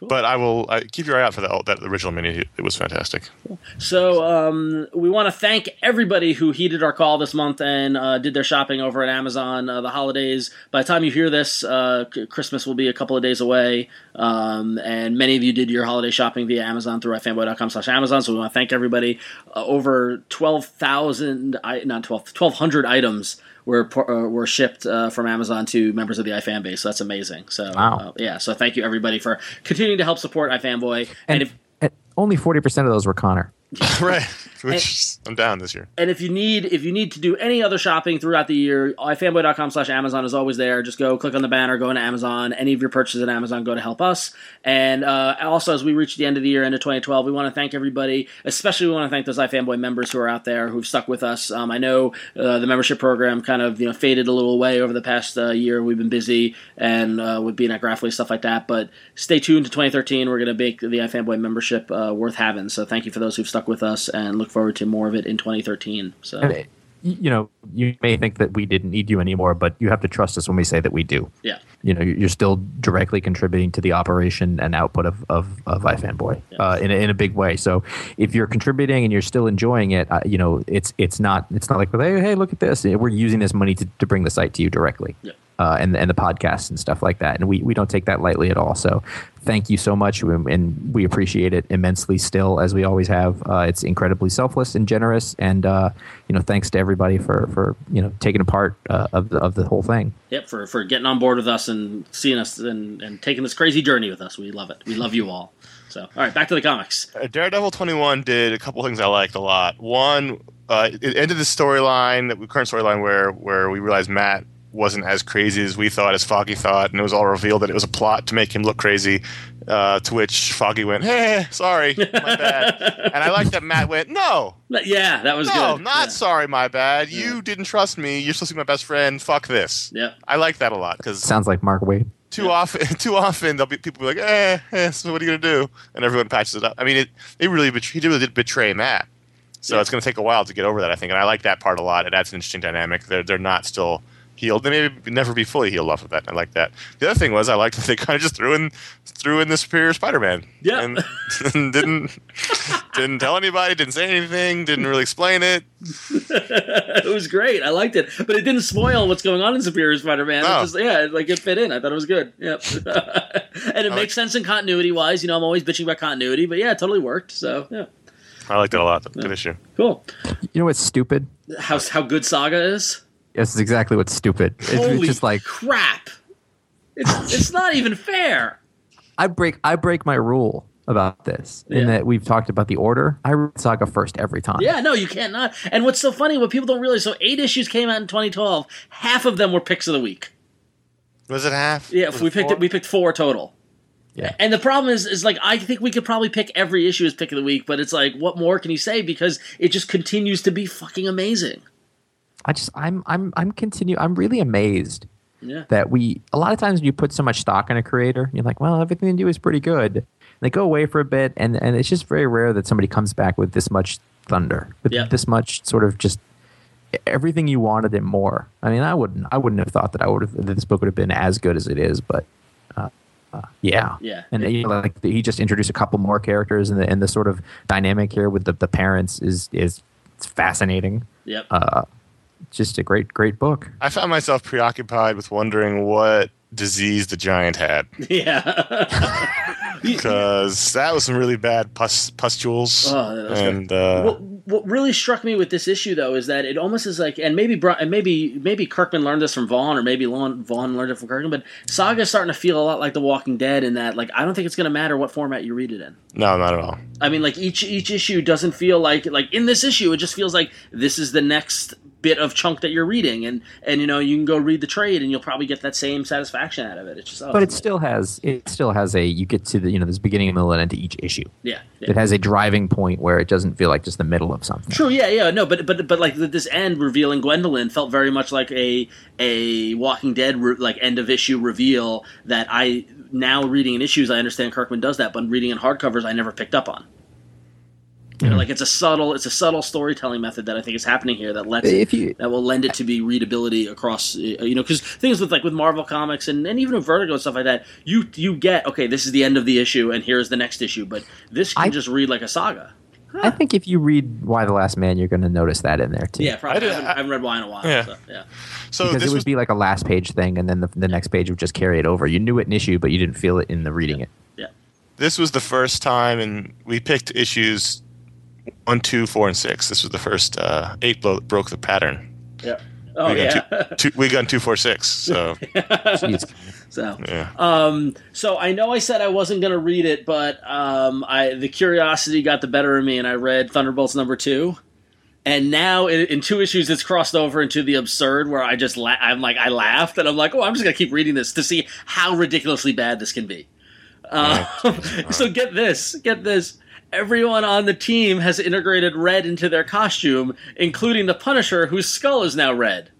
but I will I, keep your eye out for that that original mini. It was fantastic. So um, we want to thank everybody who heeded our call this month and uh, did their shopping over at Amazon. Uh, the holidays. By the time you hear this, uh, Christmas will be a couple of days away, um, and many of you did your holiday shopping via Amazon through iFanboy.com/slash Amazon. So we want to thank everybody. Uh, over twelve thousand, not 12, 1,200 items were uh, were shipped uh, from Amazon to members of the iFan base. So that's amazing. So Wow. uh, yeah. So thank you everybody for continuing to help support iFanboy. And, And, if and only forty percent of those were Conor. [LAUGHS] right. [LAUGHS] Which I'm down this year. And if you need if you need to do any other shopping throughout the year, ifanboy.com slash Amazon is always there. Just go click on the banner, go into Amazon. Any of your purchases at Amazon go to help us. And uh, also, as we reach the end of the year, into 2012, we want to thank everybody. Especially, we want to thank those iFanboy members who are out there who've stuck with us. Um, I know uh, the membership program kind of you know faded a little away over the past uh, year. We've been busy and uh, with being at Graphicly stuff like that. But stay tuned to 2013. We're going to make the iFanboy membership uh, worth having. So thank you for those who've stuck with us and look forward to more of it in 2013. So. And you know, you may think that we didn't need you anymore, but you have to trust us when we say that we do. Yeah. You know, you're still directly contributing to the operation and output of of, of iFanboy uh, in a, in a big way. So if you're contributing and you're still enjoying it, uh, you know, it's it's not it's not like hey hey look at this. We're using this money to, to bring the site to you directly. Yeah. Uh, and and the podcasts and stuff like that, and we, we don't take that lightly at all. So, thank you so much, and we appreciate it immensely. Still, as we always have, uh, it's incredibly selfless and generous, and uh, you know, thanks to everybody for for you know taking a part uh, of the of the whole thing. Yep, for, for getting on board with us and seeing us and, and taking this crazy journey with us. We love it. We love you all. So, all right, back to the comics. Uh, Daredevil 21 did a couple things I liked a lot. One, uh, it ended the storyline, the current storyline where where we realized Matt wasn't as crazy as we thought, as Foggy thought, and it was all revealed that it was a plot to make him look crazy. Uh, to which Foggy went, "Hey, sorry, my [LAUGHS] bad." and I like that Matt went, "No, Yeah, that was no, good. not yeah. sorry, my bad. You didn't trust me. You're supposed to be my best friend. Fuck this." Yep. I like that a lot because Sounds like Mark Waid. too often [LAUGHS] too often there'll be people be like eh, eh so what are you gonna do and everyone patches it up i mean it, it really bet- he really did betray matt so Yeah. it's gonna take a while to get over that i think and i like that part a lot it adds an interesting dynamic they're, they're not still healed they may never be fully healed off of that i like that the other thing was i liked that they kind of just threw in threw in the superior spider-man Yeah. and, and [LAUGHS] didn't didn't tell anybody didn't say anything didn't really explain it [LAUGHS] it was great. I liked it, but it didn't spoil what's going on in Superior Spider-Man. It No. just, yeah, it, like it fit in. I thought it was good. Yep. [LAUGHS] and it makes sense in continuity wise. You know, I'm always bitching about continuity, but yeah, it totally worked. So yeah, i liked it a lot good issue cool. You know what's stupid? How how good Saga is? This is exactly what's stupid. It's, it's just like crap! It's it's not even fair. I break I break my rule about this in that we've talked about the order. I read Saga first every time. Yeah, no, you can't not. And what's so funny, what people don't realize, so eight issues came out in 2012. Half of them were picks of the week. was it half Yeah, Was we it picked four? we picked four total. Yeah. And the problem is, is like I think we could probably pick every issue as pick of the week, but it's like, what more can you say? Because it just continues to be fucking amazing. I just I'm I'm I'm continue I'm really amazed Yeah, that we a lot of times when you put so much stock in a creator, you're like, well, everything they do is pretty good. And they go away for a bit, and and it's just very rare that somebody comes back with this much thunder, with Yeah. this much sort of just everything you wanted and more. I mean, I wouldn't I wouldn't have thought that I would have that this book would have been as good as it is, but. Uh, uh, yeah, Yeah. and you know, like he just introduced a couple more characters, and the and the sort of dynamic here with the, the parents is is it's fascinating. yep. Uh, just a great great book. I found myself preoccupied with wondering what disease the giant had [LAUGHS] yeah. [LAUGHS] because that was some really bad pus- pustules. Oh, that was good. and uh, what, what really struck me with this issue though is that it almost is like, and maybe Bri- and maybe maybe Kirkman learned this from Vaughan, or maybe Lon- Vaughan learned it from Kirkman. But Saga's starting to feel a lot like The Walking Dead in that, like, I don't think it's going to matter what format you read it in. no, not at all. I mean, like each each issue doesn't feel like like in this issue, it just feels like this is the next bit of chunk that you're reading, and and you know you can go read the trade, and you'll probably get that same satisfaction out of it. It's just, oh, but it still has it still has a you get to the you know this beginning middle and end to each issue yeah, yeah. it has a driving point where it doesn't feel like just the middle of something True, yeah, yeah, no, but but but like this end revealing Gwendolyn felt very much like a a Walking Dead re- like end of issue reveal that I now reading in issues I understand Kirkman does that, but reading in hardcovers I never picked up on. You know, like it's a subtle, it's a subtle storytelling method that I think is happening here that lets If you that will lend it to be readability across uh, you know because things with like with marvel comics and, and even with vertigo and stuff like that you you get okay this is the end of the issue and here's the next issue but this can I- just read like a saga I think if you read Y the Last Man, you're going to notice that in there too. yeah probably I I, did- haven't, I haven't read Y in a while Yeah. so, yeah So because this it would was be like a last page thing, and then the, the next page would just carry it over. You knew it in issue, but you didn't feel it in the reading it. yeah this was the first time, and we picked issues one, two, four, and six. This was the first uh, eight blo- broke the pattern. yeah oh we yeah got two, [LAUGHS] two, we got two, four, six. So so yeah, Um, so I know I said I wasn't going to read it, but um, I the curiosity got the better of me, and I read Thunderbolts number two. And now in, in two issues, it's crossed over into the absurd, where I just la- I'm like I laughed, and I'm like, oh, I'm just gonna keep reading this to see how ridiculously bad this can be. Uh, [LAUGHS] so get this, get this. Everyone on the team has integrated red into their costume, including the Punisher, whose skull is now red.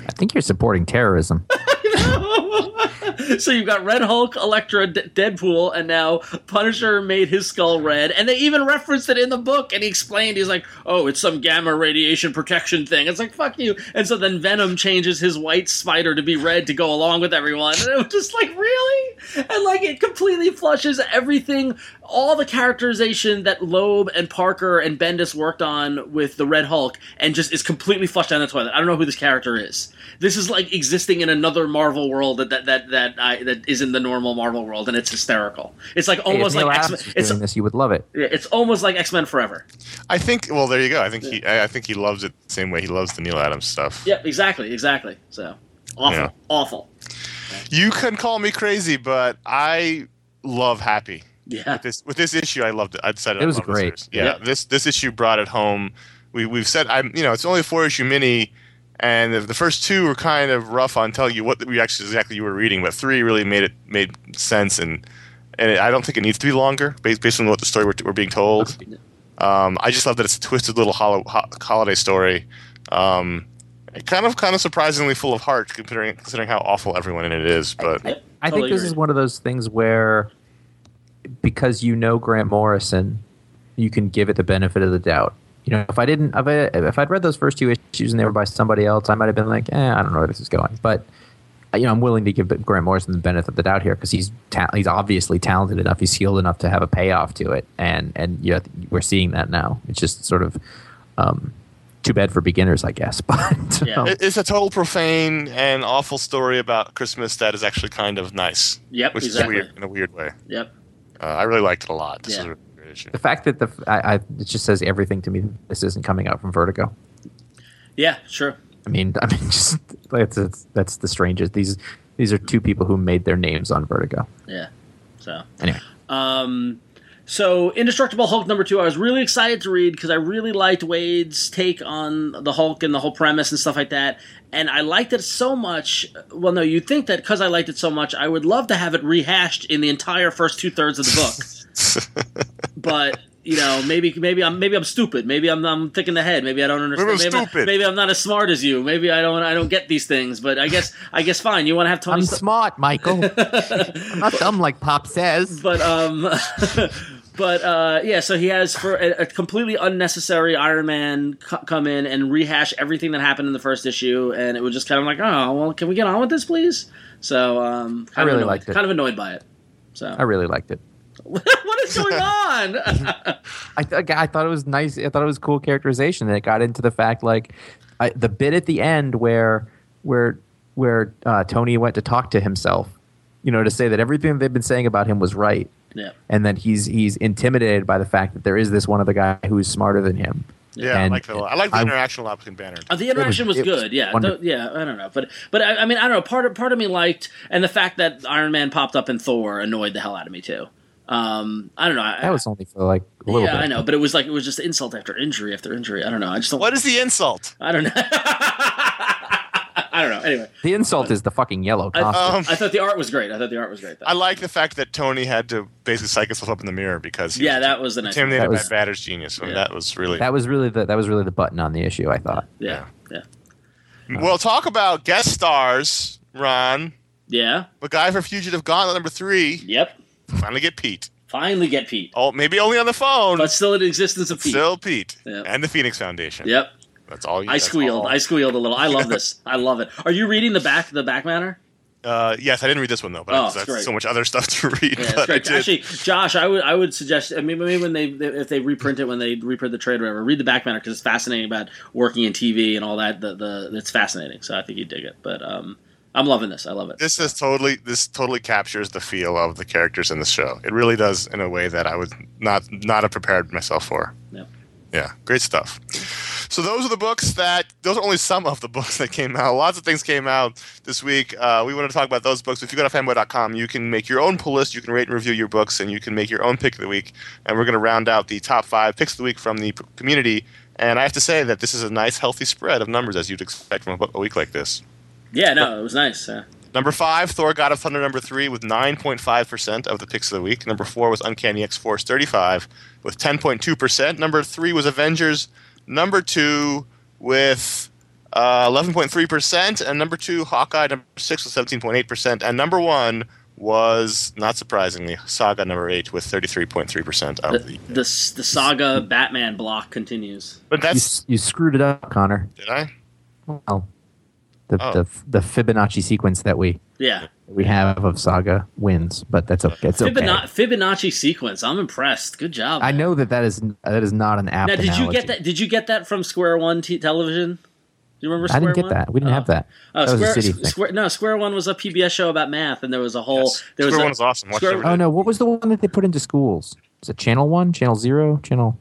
I think you're supporting terrorism. [LAUGHS] [LAUGHS] so you've got Red Hulk, Elektra, D- Deadpool, and now Punisher made his skull red, and they even referenced it in the book. And he explained, he's like, "Oh, it's some gamma radiation protection thing." It's like, "Fuck you!" And so then Venom changes his white spider to be red to go along with everyone, and it was just like, really, and like it completely flushes everything, all the characterization that Loeb and Parker and Bendis worked on with the Red Hulk, and just is completely flushed down the toilet. I don't know who this character is. This is like existing in another Marvel world that that that that, I, that isn't the normal Marvel world, and it's hysterical. It's like Hey, if almost Neil like Adams X. was It's doing this, you would love it. it's almost like X Men Forever. I think. Well, there you go. I think he. I I think he loves it the same way he loves the Neil Adams stuff. Yep, exactly, exactly. So awful, Yeah. awful. You can call me crazy, but I love Happy. Yeah, This with this issue, I loved it. I'd said it. It was on great. listeners. Yeah, Yep. this this issue brought it home. We we've said I'm. You know, it's only a four issue mini, and the, the first two were kind of rough on telling you what we actually exactly you were reading, but three really made it made sense and. And it, I don't think it needs to be longer, based, based on what the story we're, we're being told. Um, I just love that it's a twisted little holo- ho- holiday story, um, kind of kind of surprisingly full of heart, considering considering how awful everyone in it is. But Yep, I totally think this agree. is one of those things where, because you know Grant Morrison, you can give it the benefit of the doubt. You know, if I didn't, if, I, if I'd read those first two issues and they were by somebody else, I might have been like, eh, I don't know where this is going. But you know, I'm willing to give Grant Morrison the benefit of the doubt here because he's ta- he's obviously talented enough, he's skilled enough to have a payoff to it, and and you know, we're seeing that now. It's just sort of um, too bad for beginners, I guess. [LAUGHS] But Yeah. um, it's a total profane and awful story about Christmas that is actually kind of nice. Yep, which exactly. is weird in a weird way. Yep. Uh, I really liked it a lot. This Yeah. is a really great issue. the fact that the I, I, it just says everything to me. This isn't coming out from Vertigo. Yeah, sure. I mean, [LAUGHS] I mean, just that's that's, that's the strangest. These these are two people who made their names on Vertigo. Yeah. So Anyway, Um, so Indestructible Hulk number two, I was really excited to read because I really liked Waid's take on the Hulk and the whole premise and stuff like that. And I liked it so much. Well, no, you'd think that because I liked it so much, I would love to have it rehashed in the entire first two thirds of the book. [LAUGHS] but you know, maybe maybe I'm maybe I'm stupid. Maybe I'm I'm thinking ahead. Maybe I don't understand. Maybe I'm maybe, stupid. maybe I'm not as smart as you. Maybe I don't I don't get these things. But I guess I guess fine. You want to have Tony? I'm St- smart, Michael. [LAUGHS] I'm not dumb like Pop says. but um [LAUGHS] but uh yeah so he has for a, a completely unnecessary iron man co- come in and rehash everything that happened in the first issue and it was just kind of like oh well can we get on with this please so um kind I of really annoyed, liked it. kind of annoyed by it so I really liked it. [LAUGHS] what is going [LAUGHS] on I, th- I thought it was nice. I thought it was cool characterization. And it got into the fact like I, the bit at the end where where where uh, Tony went to talk to himself. You know, to say that everything they've been saying about him was right, yeah and that he's he's intimidated by the fact that there is this one other guy who's smarter than him. Yeah, I And like the I like the I- interaction a lot between Banner. and Uh, the interaction was, was good, yeah, wonderful. Th- yeah. I don't know, but but I, I mean, I don't know. Part of part of me liked, and the fact that Iron Man popped up in Thor annoyed the hell out of me too. Um, I don't know. I, That was only for like a little yeah, bit. I know, but it was like it was just insult after injury after injury. I don't know. I just don't. What is the insult? I don't know. [LAUGHS] I don't know. Anyway, The insult is the fucking yellow costume. Um, I thought the art was great. I thought the art was great. Though. I like the fact that Tony had to basically psych himself up in the mirror because he yeah, was that was the nice. one. intimidated That was- by Banner's genius. Yeah. that was really that was really the that was really the button on the issue. I thought. Yeah, yeah, well. Talk about guest stars, Ron. yeah. MacGyver Fugitive Gauntlet number three Yep. Finally get Pete. Finally get Pete. Oh, maybe only on the phone. But still in existence of Pete. Still Pete Yeah. and the Phoenix Foundation. Yep. That's all you. I squealed. all. I squealed a little. I love this. I love it. Are you reading the back the back matter? Uh, yes, I didn't read this one though, but Oh, I, that's so much other [LAUGHS] stuff to read. Yeah, but I great. did. Actually, Josh, I would I would suggest. I mean, maybe when they if they reprint it when they reprint the trade or whatever, read the back matter because it's fascinating about working in TV and all that. The the it's fascinating. So I think you dig it. But um, I'm loving this. I love it. this is totally this totally captures the feel of the characters in the show. It really does in a way that I would not not have prepared myself for. Yep. Yeah, great stuff. So those are the books that those are only some of the [LAUGHS] books that came out. Lots of things came out this week. Uh, we want to talk about those books. If you go to fanboy.com, you can make your own pull list. You can rate and review your books, and you can make your own pick of the week. And we're going to round out the top five picks of the week from the p- community. And I have to say that this is a nice, healthy spread of numbers as you'd expect from a, book, a week like this. Yeah, no, it was nice. Uh, Number five, Thor God of Thunder. Number three, with 9.5% of the picks of the week. Number four was Uncanny X Force 35 with 10.2%. Number three was Avengers. Number two with uh, 11.3%. And number two, Hawkeye. Number six was 17.8%. And number one was, not surprisingly, Saga number eight with 33.3% the, of the. the the saga Batman block continues. But that's. s- you screwed it up, Conor. Did I? Well, the, Oh. the the Fibonacci sequence that we Yeah, we have of Saga wins, but that's okay. It's okay. Fibonacci, Fibonacci sequence. I'm impressed. Good job. I know that that is that is not an app. Now, did you get that? Did you get that from Square One t- television? Do you remember? I didn't get One? that. We didn't Oh. have that. Oh, that was Square, a city thing. Square, no, Square One was a PBS show about math, and there was a whole. Yes. There was Square a, One was awesome. Watched Square- Oh no! What was the one that they put into schools? Is it Channel One, Channel Zero, Channel?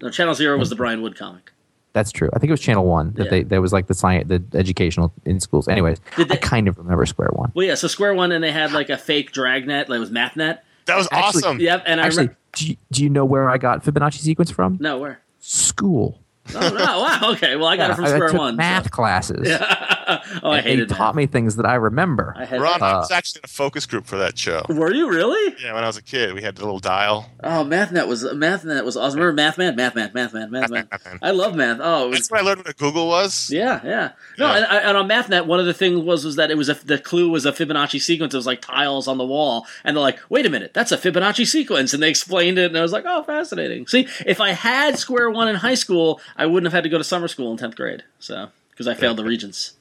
no, Channel Zero was the Brian Wood comic. That's true. I think it was Channel One that Yeah. they that was like the science, the educational in schools. Anyways, Did they- I kind of remember Square One. Well, yeah, so Square One, and they had like a fake dragnet, like it was MathNet. That was Actually- awesome. Yep, and I Actually, remember. do you, do you know where I got Fibonacci sequence from? No, where? School. Oh no! Wow. [LAUGHS] Okay. Well, I got it from I, I Square took One. so- math classes. [LAUGHS] [LAUGHS] oh, I and they hated taught math. me things that I remember. I had. Ron, I Uh, was actually in a focus group for that show. Were you really? Yeah, when I was a kid, we had the little dial. Oh, MathNet was MathNet was awesome. Remember MathMan, MathMan, MathMan, MathMan. MathMan. I love math. Oh, was That's when I learned what googol was. Yeah, yeah. No, Yeah. And, and on MathNet, one of the things was was that it was a, the clue was a Fibonacci sequence. It was like tiles on the wall, and they're like, "Wait a minute, that's a Fibonacci sequence," and they explained it, and I was like, "Oh, fascinating." See, if I had Square One in high school, I wouldn't have had to go to summer school in tenth grade, so because I failed the Regents.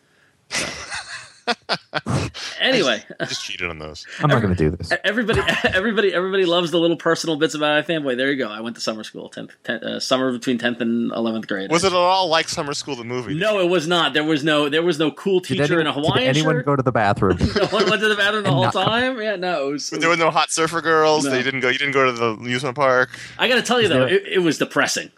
So. [LAUGHS] anyway, Just cheated on those. I'm not going to do this. everybody, [LAUGHS] everybody, everybody loves the little personal bits about iFanboy. There you go. I went to summer school, tenth, uh, summer between tenth and eleventh grade. Was it at all like Summer School the movie? No, it was not. There was no. There was no cool Did teacher in a anyone, did Hawaiian anyone shirt. go to the bathroom? [LAUGHS] No one went to the bathroom the whole not- time. Yeah, no. It was, There were no hot surfer girls. No. They didn't go. You didn't go to the amusement park. I got to tell you though, there- it, it was depressing.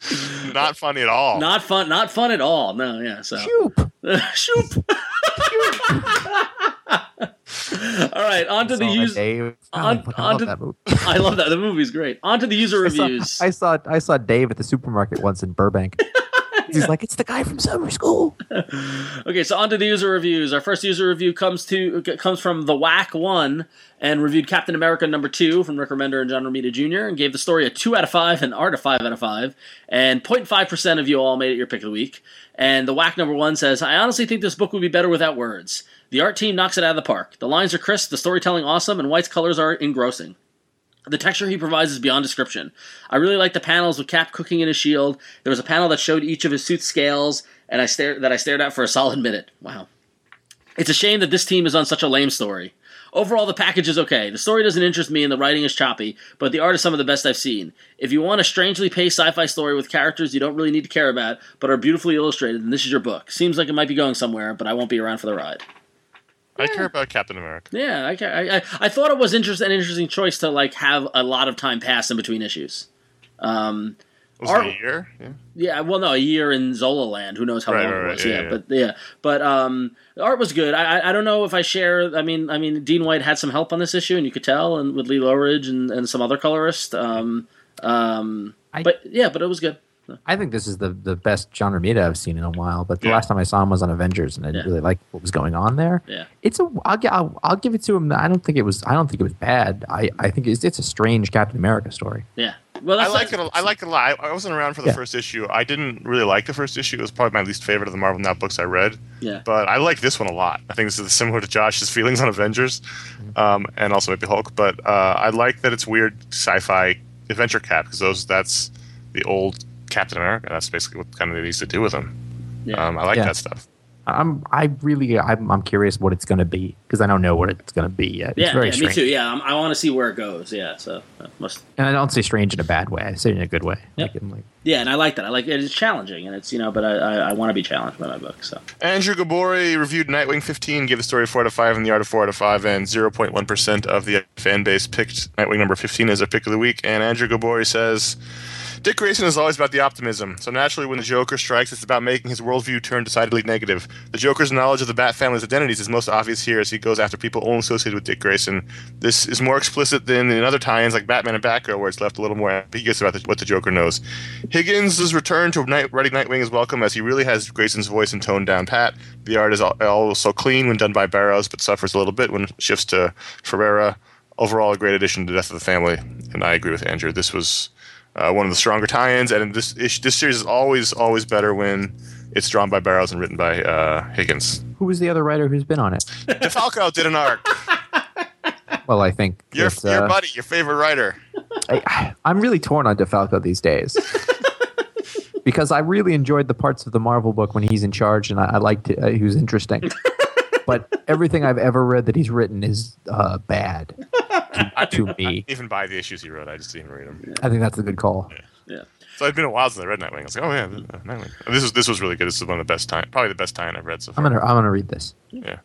[LAUGHS] Not funny at all. Not fun. Not fun at all. No. Yeah. So. Shoop. [LAUGHS] Shoop. [LAUGHS] all right. On to the user. that, Oh, on- I on love to- that movie. I love that. The movie's great. On to the user I saw- reviews. I saw I saw Dave at the supermarket once in Burbank. He's like, it's the guy from summer school. [LAUGHS] Okay, so on to the user reviews. Our first user review comes to comes from the Whack One and reviewed Captain America number two from Rick Remender and John Romita Jr. and gave the story a two out of five and art a five out of five. And 0.5 percent of you all made it your pick of the week. And the Whack number one says, I honestly think this book would be better without words. The art team knocks it out of the park. The lines are crisp, the storytelling awesome, and White's colors are engrossing. The texture he provides is beyond description. I really like the panels with Cap cooking in his shield. There was a panel that showed each of his suit's scales, and I stared that I stared at for a [LAUGHS] solid minute. Wow. It's a shame that this team is on such a lame story. Overall, the package is okay. The story doesn't interest me, and the writing is choppy, but the art is some of the best I've seen. If you want a strangely paced sci-fi story with characters you don't really need to care about, but are beautifully illustrated, then this is your book. Seems like it might be going somewhere, but I won't be around for the ride. I care about Captain America. Yeah, I, ca- I, I, I thought it was interest, an interesting choice to like have a lot of time pass in between issues. Um, Was Art- it a year? Yeah. yeah, well, no, a year in Zola Land. Who knows how Right, long right, it was? yeah, Yeah, yeah. but yeah, but um, the art was good. I, I I don't know if I share. I mean, I mean, Dean White had some help on this issue, and you could tell, and with Lee Loughridge and, and some other colorist. Um, um, I- but yeah, but it was good. I think this is the, the best John Romita I've seen in a while. But the Yeah. last time I saw him was on Avengers, and I didn't Yeah. really like what was going on there. Yeah. it's a I'll, I'll, I'll give it to him. I don't think it was I don't think it was bad. I, I think it's, it's a strange Captain America story. Yeah. Well, I that's like it. a- I like it a lot. I, I wasn't around for the Yeah. first issue. I didn't really like the first issue. It was probably my least favorite of the Marvel Now books I read. Yeah. But I like this one a lot. I think this is similar to Josh's feelings on Avengers, Mm-hmm. um, and also maybe Hulk. But uh, I like that it's weird sci-fi adventure cap because those that's the old Captain America. That's basically what kind of they used to do with him. Yeah. Um, I like Yeah. that stuff. I'm I really I'm, I'm curious what it's going to be because I don't know what it's going to be yet. It's yeah, very yeah, me too. Yeah, I'm, I want to see where it goes. Yeah, so uh, must. And I don't say strange in a bad way. I say it in a good way. Yep. Like, like, Yeah, and I like that. I like it. It's challenging, and it's you know, but I I, I want to be challenged by my book. So Andrew Gabori reviewed Nightwing 15, gave the story 4 out of 5 and the art of 4 out of 5, and 0.1% of the fan base picked Nightwing number 15 as a pick of the week. And Andrew Gabori says, Dick Grayson is always about the optimism. So naturally, when the Joker strikes, it's about making his worldview turn decidedly negative. The Joker's knowledge of the Bat family's identities is most obvious here as he goes after people only associated with Dick Grayson. This is more explicit than in other tie-ins like Batman and Batgirl, where it's left a little more ambiguous about the, what the Joker knows. Higgins' return to night, writing Nightwing is welcome as he really has Grayson's voice and tone down pat. The art is al- also clean when done by Barrows, but suffers a little bit when it shifts to Ferreira. Overall, a great addition to Death of the Family, and I agree with Andrew. This was uh, one of the stronger tie-ins, and this this series is always always better when it's drawn by Barrows and written by uh, Higgins. who was the other writer who's been on it? [LAUGHS] DeFalco did an arc. [LAUGHS] Well, I think Your your uh, buddy, your favorite writer. [LAUGHS] I, I'm really torn on DeFalco these days. because I really enjoyed the parts of the Marvel book when he's in charge, and I, I liked it. Uh, he was interesting. but everything I've ever read that he's written is uh, bad [LAUGHS] to, to me. Even by the issues he wrote, I just didn't read them. I think that's a good call. yeah, So it'd been a while since I read Nightwing. I was like, oh yeah, uh, Nightwing. This was this was really good. This is one of the best time, probably the best time I've read so far. I'm gonna I'm gonna read this. Yeah.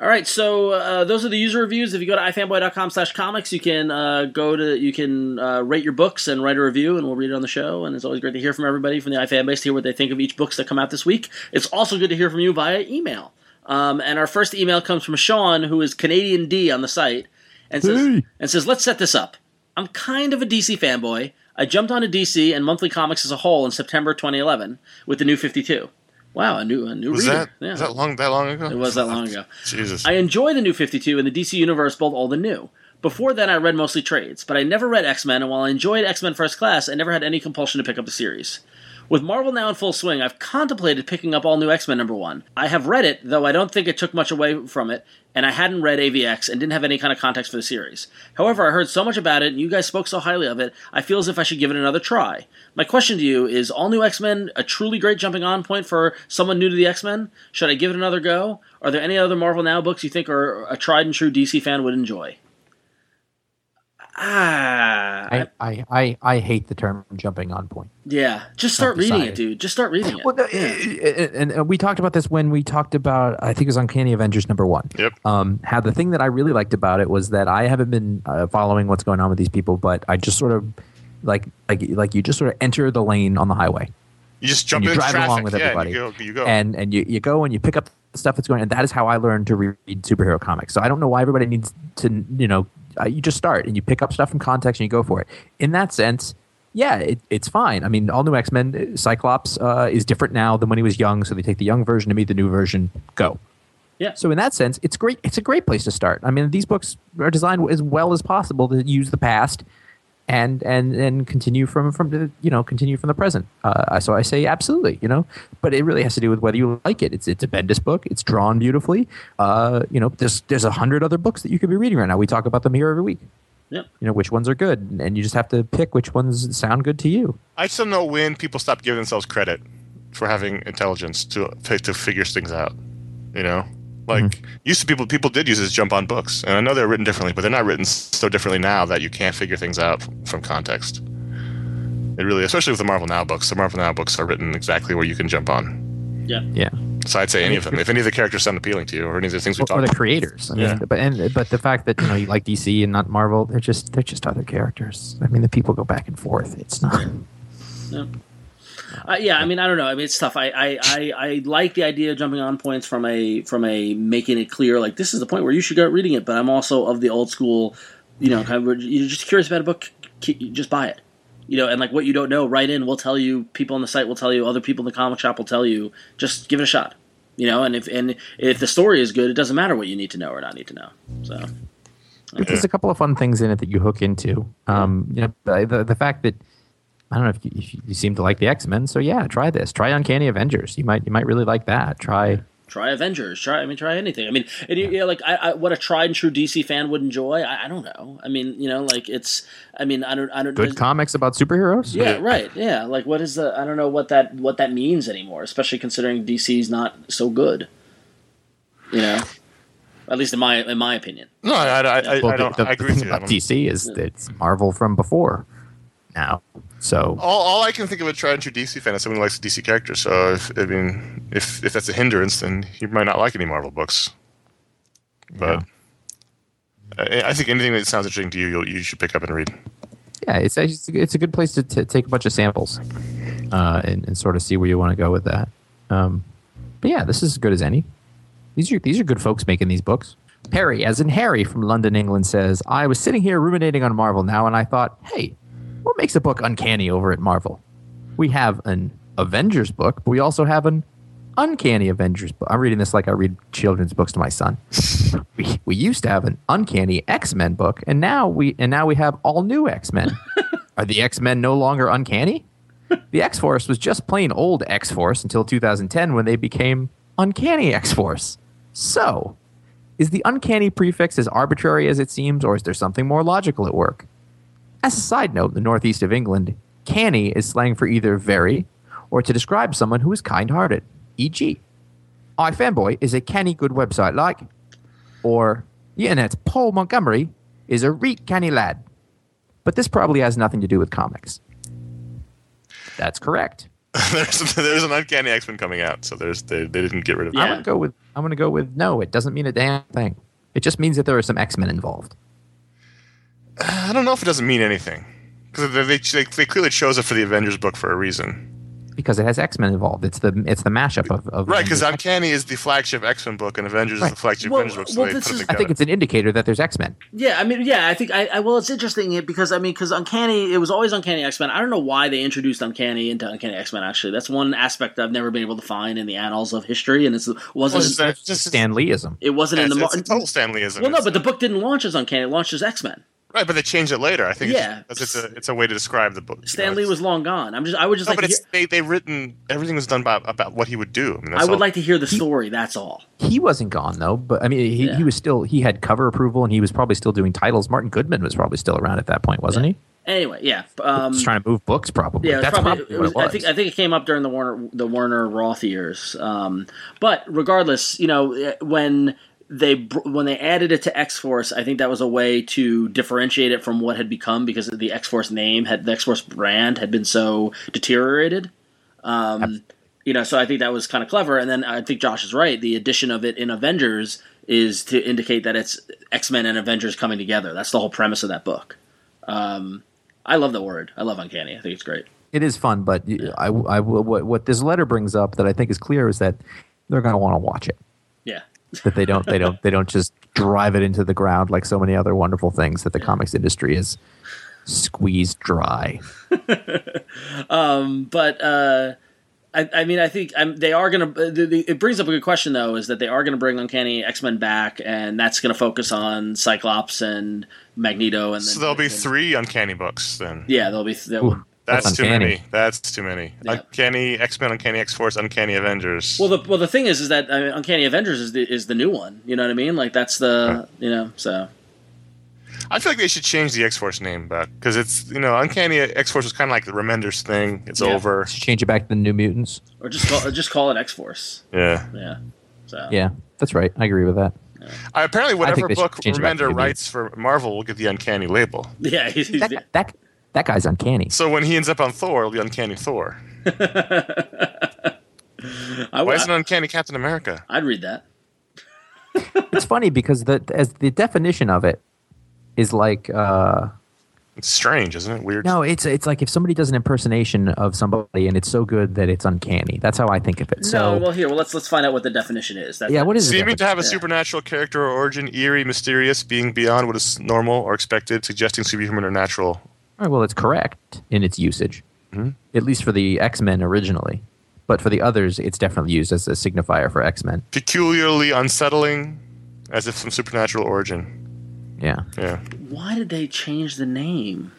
All right, so uh, those are the user reviews. If you go to ifanboy.com slash comics, you can uh, go to you can uh, rate your books and write a review, and we'll read it on the show. And it's always great to hear from everybody from the iFan base to hear what they think of each books that come out this week. It's also good to hear from you via email. Um, and our first email comes from Sean, who is Canadian D on the site, and says Hey. and says, "Let's set this up. I'm kind of a DC fanboy. I jumped onto DC and monthly comics as a whole in September 2011 with the New 52. Wow, a new a new Was reader. that yeah. was that long that long ago? It was that long ago. [LAUGHS] Jesus. I enjoy the new 52 and the DC Universe, both old and new. Before then, I read mostly trades, but I never read X Men, and while I enjoyed X Men First Class, I never had any compulsion to pick up the series. With Marvel now in full swing, I've contemplated picking up all new X Men number one. I have read it, though I don't think it took much away from it, and I hadn't read AVX and didn't have any kind of context for the series. However, I heard so much about it, and you guys spoke so highly of it, I feel as if I should give it another try. My question to you is All New X Men a truly great jumping on point for someone new to the X Men? Should I give it another go? Are there any other Marvel Now books you think are a tried and true DC fan would enjoy? Ah, I, I, I, I hate the term jumping on point. yeah. Just start I've reading it, dude. Just start reading it. Well, no, and, and we talked about this when we talked about I think it was Uncanny Avengers number one. Yep. Um, how the thing that I really liked about it was that I haven't been uh, following what's going on with these people, but I just sort of like like like you just sort of enter the lane on the highway You just jump and you drive traffic. along with yeah, everybody. You go. You go. and and you, you go and you pick up the stuff that's going on and that is how i learned to read superhero comics so i don't know why everybody needs to you know uh, you just start and you pick up stuff from context and you go for it. In that sense yeah it, it's fine. I mean all new x-men uh, cyclops uh, is different now than when he was young so they take the young version to meet the new version. Go. Yeah. so in that sense it's great it's a great place to start. I mean these books are designed as well as possible to use the past and and and continue from from the you know continue from the present. Uh, so I say absolutely, you know, but it really has to do with whether you like it. It's it's a Bendis book. It's drawn beautifully. Uh, you know, there's there's a hundred other books that you could be reading right now. We talk about them here every week. Yep. You know which ones are good, and you just have to pick which ones sound good to you. I just don't know when people stop giving themselves credit for having intelligence to to figure things out. You know, like Mm-hmm. used to people people did use this jump on books, and I know they're written differently, but they're not written so differently now that you can't figure things out from, from context. It really, especially with the Marvel Now books, the Marvel Now books are written exactly where you can jump on. yeah. Yeah. So I'd say any of them. If any of the characters sound appealing to you, or any of the things we Or, or talked the creators. I mean, Yeah. but and but the fact that you know you like DC and not Marvel, they're just they're just other characters. I mean, the people go back and forth. It's not. Uh, yeah, I mean, I don't know. I mean, it's tough. I, I, I, I like the idea of jumping on points from a from a making it clear, like this is the point where you should go reading it. But I'm also of the old school, you know, kind of you're just curious about a book, just buy it. you know, and like what you don't know, write in. We'll tell you. People on the site will tell you. Other people in the comic shop will tell you. Just give it a shot. You know, and if and if the story is good, it doesn't matter what you need to know or not need to know. So There's a couple of fun things in it that you hook into. Um, you know, the the fact that I don't know if you, if you seem to like the X Men, so yeah, try this. Try Uncanny Avengers. You might you might really like that. Try try Avengers. Try I mean try anything. I mean, and you, you know, like I, I, what a tried and true DC fan would enjoy. I, I don't know. I mean, you know, like it's. I mean, I don't. I don't. good comics about superheroes. Yeah, right. Yeah, like what is the? I don't know what that what that means anymore. Especially considering DC's not so good. You know, at least in my in my opinion. No, I, I, I, Well, I don't. the, I the agree with thing you. About don't- DC is that it's Marvel from before now. So all, all I can think of a tried and true DC fan is someone who likes DC characters. So if I mean, if if that's a hindrance, then you might not like any Marvel books. But I, I think anything that sounds interesting to you, you'll, you should pick up and read. yeah, it's it's a- it's a good place to, to take a bunch of samples uh, and, and sort of see where you want to go with that. Um, but yeah, this is as good as any. These are these are good folks making these books. Perry, as in Harry from London, England, says, I was sitting here ruminating on Marvel now, and I thought, hey, what makes a book uncanny over at Marvel? We have an Avengers book, but we also have an uncanny Avengers book. I'm reading this like I read children's books to my son. [LAUGHS] we, we used to have an uncanny X-Men book, and now we and now we have all new X-Men. [LAUGHS] Are the X-Men no longer uncanny? The X-Force was just plain old X-Force until 2010 when they became uncanny X-Force. So, is the uncanny prefix as arbitrary as it seems, or is there something more logical at work? As a side note, the northeast of England, canny is slang for either very or to describe someone who is kind hearted, e.g., iFanboy is a canny good website like, or the internet's Paul Montgomery is a reet canny lad. But this probably has nothing to do with comics. That's correct. [LAUGHS] there's there's an uncanny X Men coming out, so there's they, they didn't get rid of. Yeah. I'm gonna go with I'm gonna go with no. It doesn't mean a damn thing. It just means that there are some X Men involved. I don't know if it doesn't mean anything because they, they they they clearly chose it for the Avengers book for a reason. because it has X Men involved. It's the it's the mashup of, of Right, because Uncanny is the flagship X Men book, and Avengers is the flagship Well, Avengers book. So well, this is- I I think it's an indicator that there's X Men. Yeah, I mean, yeah, I think I, I well, it's interesting because I mean, because Uncanny, it was always Uncanny X Men. I don't know why they introduced Uncanny into Uncanny X Men. Actually, that's one aspect I've never been able to find in the annals of history, and it's wasn't Well, it's just, it's just Stan Leeism. it wasn't yeah, in the it's, Mar- it's a total Stanleyism. well, no, but the book didn't launch as Uncanny; it launched as X Men. Right, but they changed it later. I think Yeah. it's, it's a it's a way to describe the book. you know, Stan Lee was long gone. I'm just, I would just No, like but to it's hear, they they written everything was done by about what he would do. I, mean, I would all. like to hear the story. That's all. He wasn't gone though, but I mean, he, Yeah. he was still he had cover approval and he was probably still doing titles. Martin Goodman was probably still around at that point, wasn't he? Anyway, yeah. Um, Just trying to move books, probably. Yeah, That's probably, probably, it what it was. I think I think it came up during the Warner the Werner Roth years. Um, but regardless, you know, eh, when they when they added it to X Force, I think that was a way to differentiate it from what had become because the X Force name had the X Force brand had been so deteriorated. Um, you know, so I think that was kind of clever. And then I think Josh is right. The addition of it in Avengers is to indicate that it's X Men and Avengers coming together. That's the whole premise of that book. Um, I love the word. I love Uncanny. I think it's great. it is fun, but y- I, I what, what this letter brings up that I think is clear is that they're going to want to watch it. Yeah. That they don't they don't they don't just drive it into the ground like so many other wonderful things that the comics industry is squeezed dry. [LAUGHS] Um, but uh, I, I mean, I think um, they are going to. It brings up a good question, though, is that they are going to bring Uncanny X Men back, and that's going to focus on Cyclops and Magneto, and then, So there'll be three Uncanny books then. Yeah, there'll be. There will, Ooh. That's, That's too many. That's too many. Yeah. Uncanny X Men, Uncanny X Force, Uncanny Avengers. well, the well, the thing is, is that I mean, Uncanny Avengers is the is the new one. You know what I mean? Like that's the you know so. I feel like they should change the X Force name back because it's you know Uncanny X Force was kind of like the Remenders thing. It's Yeah. over. Should change it back to the New Mutants. Or just call, or just call it X Force. Yeah. Yeah. So Yeah, that's right. I agree with that. Uh, apparently, whatever they should book change it back to Remender writes for Marvel will get the Uncanny label. yeah, he's, he's, That, that, that guy's uncanny. So when he ends up on Thor, it'll be Uncanny Thor. [LAUGHS] I, Why isn't it Uncanny Captain America? I'd read that. [LAUGHS] It's funny because the as the definition of it is like uh, It's strange, isn't it? Weird. no, it's it's like if somebody does an impersonation of somebody and it's so good that it's uncanny. That's how I think of it. So no, well, here, well, let's let's find out what the definition is. That, yeah, what is it? Seeming to have a supernatural character or origin, eerie, mysterious, being beyond what is normal or expected, suggesting superhuman or natural All right, well, it's correct in its usage, mm-hmm. at least for the X Men originally. But for the others, it's definitely used as a signifier for X Men. Peculiarly unsettling, as if from supernatural origin. Yeah. Yeah. Why did they change the name?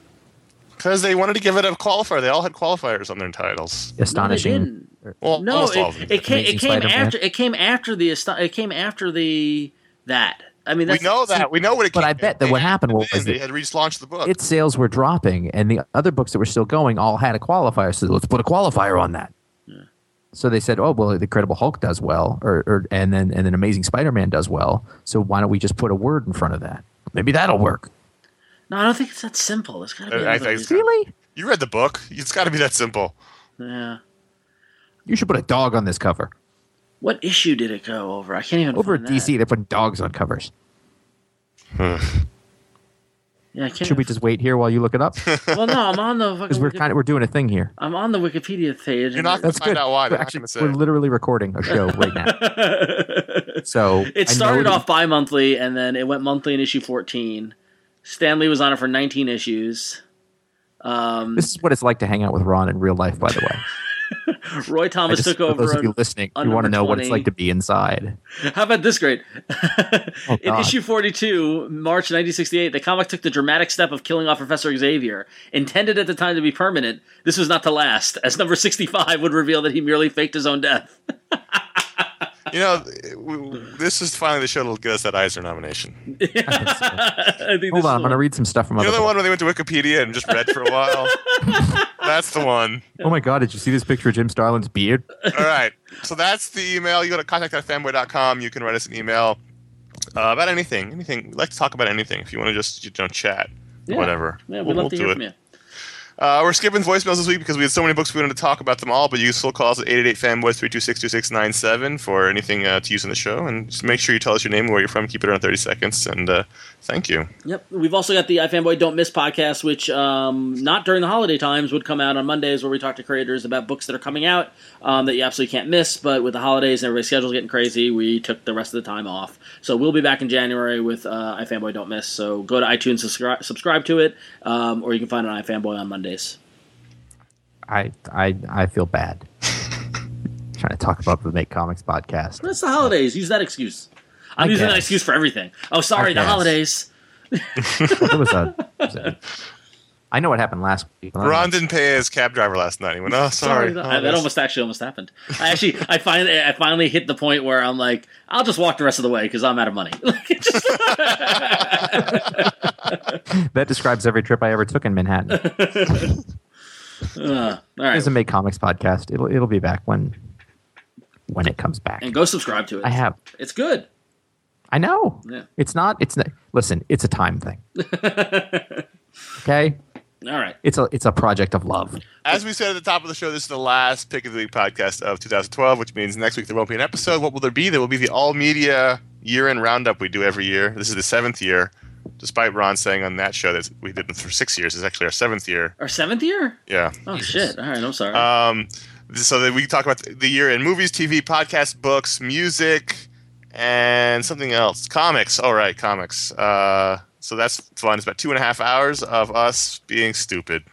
Because they wanted to give it a qualifier. They all had qualifiers on their titles. Astonishing. No. Well, No, almost all of them. it, it came. It came after. It came after the. It came after the that. I mean, we know that. We know what it But I bet that what happened was they had relaunched the book. its sales were dropping, and the other books that were still going all had a qualifier. So let's put a qualifier on that. So they said, "Oh well, the Incredible Hulk does well, or, or and then and then Amazing Spider-Man does well. So why don't we just put a word in front of that? Maybe that'll work." No, I don't think it's that simple. It's got to be. Uh, I- I reason. Really? you read the book. It's got to be that simple. Yeah. You should put a dog on this cover. What issue did it go over? I can't even. Over at find DC, they're putting dogs on covers. [SIGHS] Yeah, I can't. Should we just wait here while you look it up? [LAUGHS] Well, no, I'm on the. [LAUGHS] Because we're fucking kind of we're doing a thing here. I'm on the Wikipedia page. You're not gonna That's find good. out why. We're They're not actually, going to say. we're literally recording a show right now. [LAUGHS] So I It know started that- off bi-monthly, and then it went monthly in issue 14. Stan Lee was on it for 19 issues. Um, This is what it's like to hang out with Ron in real life. By the way, [LAUGHS] Roy Thomas just, took for those over. of you listening, you want to know what it's like to be inside. How about this great? [LAUGHS] Oh, [LAUGHS] In issue 42, March 1968, the comic took the dramatic step of killing off Professor Xavier. Intended at the time to be permanent, this was not to last, as number 65 would reveal that he merely faked his own death. You know, we- this is finally the show that'll get us that Eisner nomination. [LAUGHS] I think Hold on, I'm going to read some stuff from You know other. the one where they went to Wikipedia and just read for a while? [LAUGHS] That's the one. Oh my God! Did you see this picture of Jim Starlin's beard? All right. So that's the email. You go to contact.fanboy.com. You can write us an email uh, about anything. Anything. We'd like to talk about anything. If you want to just you know, chat, Yeah. whatever. Yeah, we'd We'll- love we'll to do hear it. from you. Uh, we're skipping voicemails this week because we had so many books we wanted to talk about them all, but you can still call us at 888-FANBOYS-326-2697 for anything uh, to use in the show. And just make sure you tell us your name and where you're from. Keep it around 30 seconds. And uh, thank you. Yep. We've also got the iFanboy Don't Miss podcast, which um, not during the holiday times would come out on Mondays, where we talk to creators about books that are coming out um, that you absolutely can't miss. But with the holidays and everybody's schedule's getting crazy, we took the rest of the time off. So we'll be back in January with uh, iFanboy Don't Miss. So go to iTunes, subscribe, subscribe to it, um, or you can find it on iFanboy on Mondays. I I I feel bad. [LAUGHS] Trying to talk about the Make Comics podcast. It's the holidays. Use that excuse. I'm I using that excuse for everything. Oh, sorry, I the guess. holidays. [LAUGHS] There was a, there was a- [LAUGHS] I know what happened last week. Ron didn't pay his cab driver last night. He went, oh, sorry. that, Oh, that almost actually almost happened. I actually, I finally, I finally hit the point where I'm like, I'll just walk the rest of the way because I'm out of money. [LAUGHS] Like, it just- [LAUGHS] That describes every trip I ever took in Manhattan. [LAUGHS] Uh, all right, It's a Make Comics podcast. It'll it'll be back when when it comes back. and go subscribe to it. I have. It's good. I know. Yeah. It's not. It's not. Listen. It's a time thing. okay. All right. It's a it's a project of love. As we said at the top of the show, this is the last Pick of the Week podcast of 2012, which means next week there won't be an episode. What will there be? There will be the all media year end roundup we do every year. This is the seventh year, despite Ron saying on that show that we did it for six years. It's actually our seventh year. Our seventh year. Yeah. Oh shit! All right, I'm sorry. Um, so that we talk about the year in movies, TV, podcasts, books, music, and something else. Comics. All right, comics. Uh, so that's fun. It's about two and a half hours of us being stupid.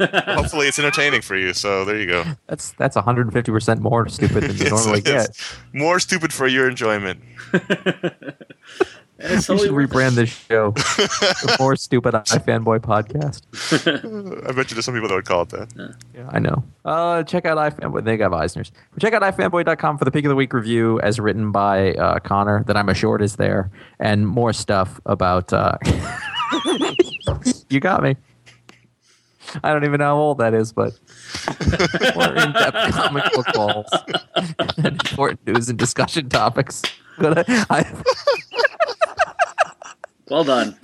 Hopefully, it's entertaining for you. So there you go. [LAUGHS] That's that's 150 percent more stupid than you [LAUGHS] It's- normally get. more stupid for your enjoyment. [LAUGHS] And it's [LAUGHS] We should rebrand this show [LAUGHS] the More Stupid iFanboy Podcast. I bet you there's some people that would call it that. Yeah, I know. Uh, check out iFanboy. They got Eisner's. Check out iFanboy.com for the Pick of the Week review as written by uh, Conor that I'm assured is there, and more stuff about. Uh, [LAUGHS] you got me. I don't even know how old that is, but more in-depth comic book balls and important news and discussion topics. Go to I, Well done.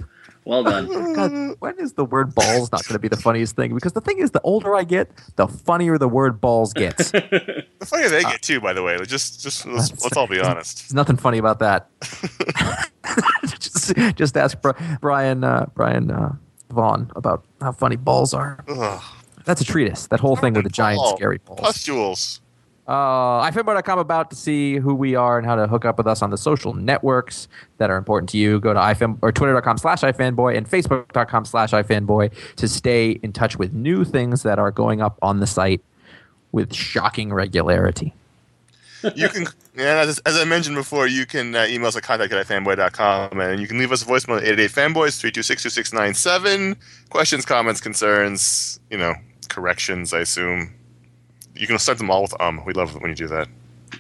Well done. God, when is the word balls not going to be the funniest thing? Because the thing is, the older I get, the funnier the word balls gets. [LAUGHS] The funnier they get too, by the way. Just, just let's, let's all be honest. There's nothing funny about that. [LAUGHS] [LAUGHS] just, just ask Brian uh, Brian uh, Vaughan about how funny balls are. Ugh. That's a treatise. That whole thing with the giant Ball. scary balls. Pustules. Uh, ifanboy.com about to see who we are and how to hook up with us on the social networks that are important to you. Go to ifan or twitter.com slash ifanboy and facebook.com slash ifanboy to stay in touch with new things that are going up on the site with shocking regularity. You can, and as, as I mentioned before, you can uh, email us at contact at fanboy.com and you can leave us a voicemail at 888 fanboys 326 2697. Questions, comments, concerns, you know, corrections, I assume. You can start them all with um. We love when you do that.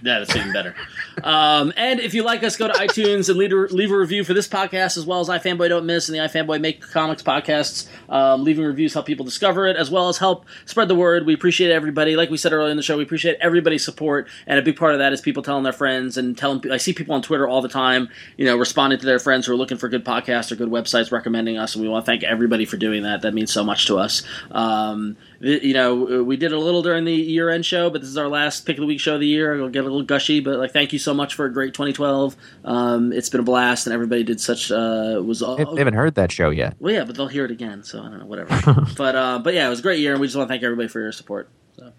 Yeah, that's even better. Um, and if you like us, go to iTunes and leave a, leave a review for this podcast as well as iFanboy Don't Miss and the iFanboy Make Comics podcasts. Um, leaving reviews help people discover it as well as help spread the word. We appreciate everybody. Like we said earlier in the show, we appreciate everybody's support, and a big part of that is people telling their friends and telling. I see people on Twitter all the time, you know, responding to their friends who are looking for good podcasts or good websites, recommending us, and we want to thank everybody for doing that. That means so much to us. Um, you know, we did a little during the year end show, but this is our last pick of the week show of the year. I'll get a little gushy, but like, thank you so much for a great 2012. Um, it's been a blast, and everybody did such uh, was all. They haven't heard that show yet. Well, yeah, but they'll hear it again, so I don't know, whatever. [LAUGHS] but uh, but yeah, it was a great year, and we just want to thank everybody for your support. So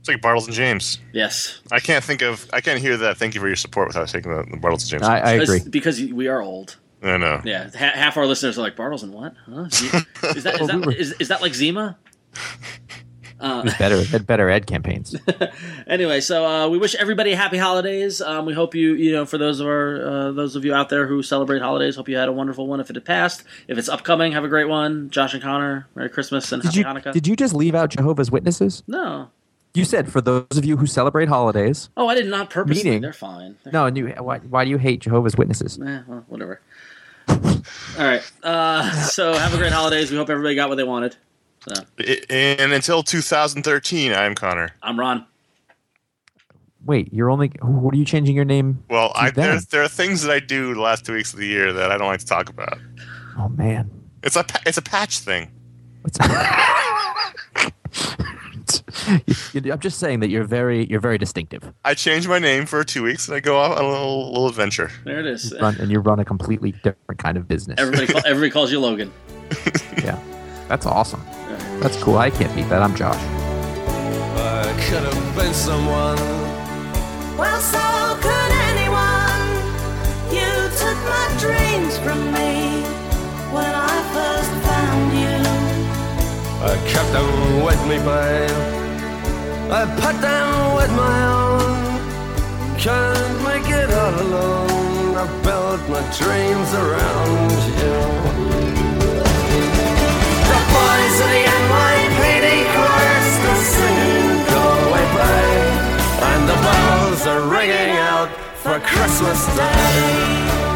It's like Bartles and James. yes, I can't think of, I can't hear that. Thank you for your support without taking the, the Bartles and James. I, I agree. Because- because we are old. I know. Yeah, ha- half our listeners are like Bartles and what? Huh? Is that is [LAUGHS] that is, is that like Zima? Uh, better, had better ad campaigns. [LAUGHS] anyway, so uh, we wish everybody happy holidays. Um, we hope you, you know, for those of our uh, those of you out there who celebrate holidays, hope you had a wonderful one. If it had passed, if it's upcoming, have a great one. Josh and Conor, Merry Christmas and Did Happy you Hanukkah. did you just leave out Jehovah's Witnesses? no, You said for those of you who celebrate holidays. oh, I did not purposely. Meaning- They're fine. They're No, and you why, why do you hate Jehovah's Witnesses? Eh, well, whatever. All right. Uh, [LAUGHS] so have a great holidays. We hope everybody got what they wanted. So I- And until 2013, I'm Conor. I'm Ron. Wait, you're only what are you changing your name? Well, I, then. there, there are things that I do the last two weeks of the year that I don't like to talk about. Oh man. It's a it's a patch thing. What's You- you- I'm just saying that you're very you're very distinctive. I change my name for two weeks and I go off on a little little adventure. There it is. Run, and you run a completely different kind of business. Everybody, call, everybody calls you Logan. [LAUGHS] yeah, that's awesome. That's cool. I can't beat that. I'm Josh. I could have been someone. Well, so could anyone. You took my dreams from me when I first found you. I kept them with me, babe. I put them with my own. Can't make it all alone. I built my dreams around you boys of the NYPD chorus to sing Go Away Play. And the bells are ringing out for Christmas Day.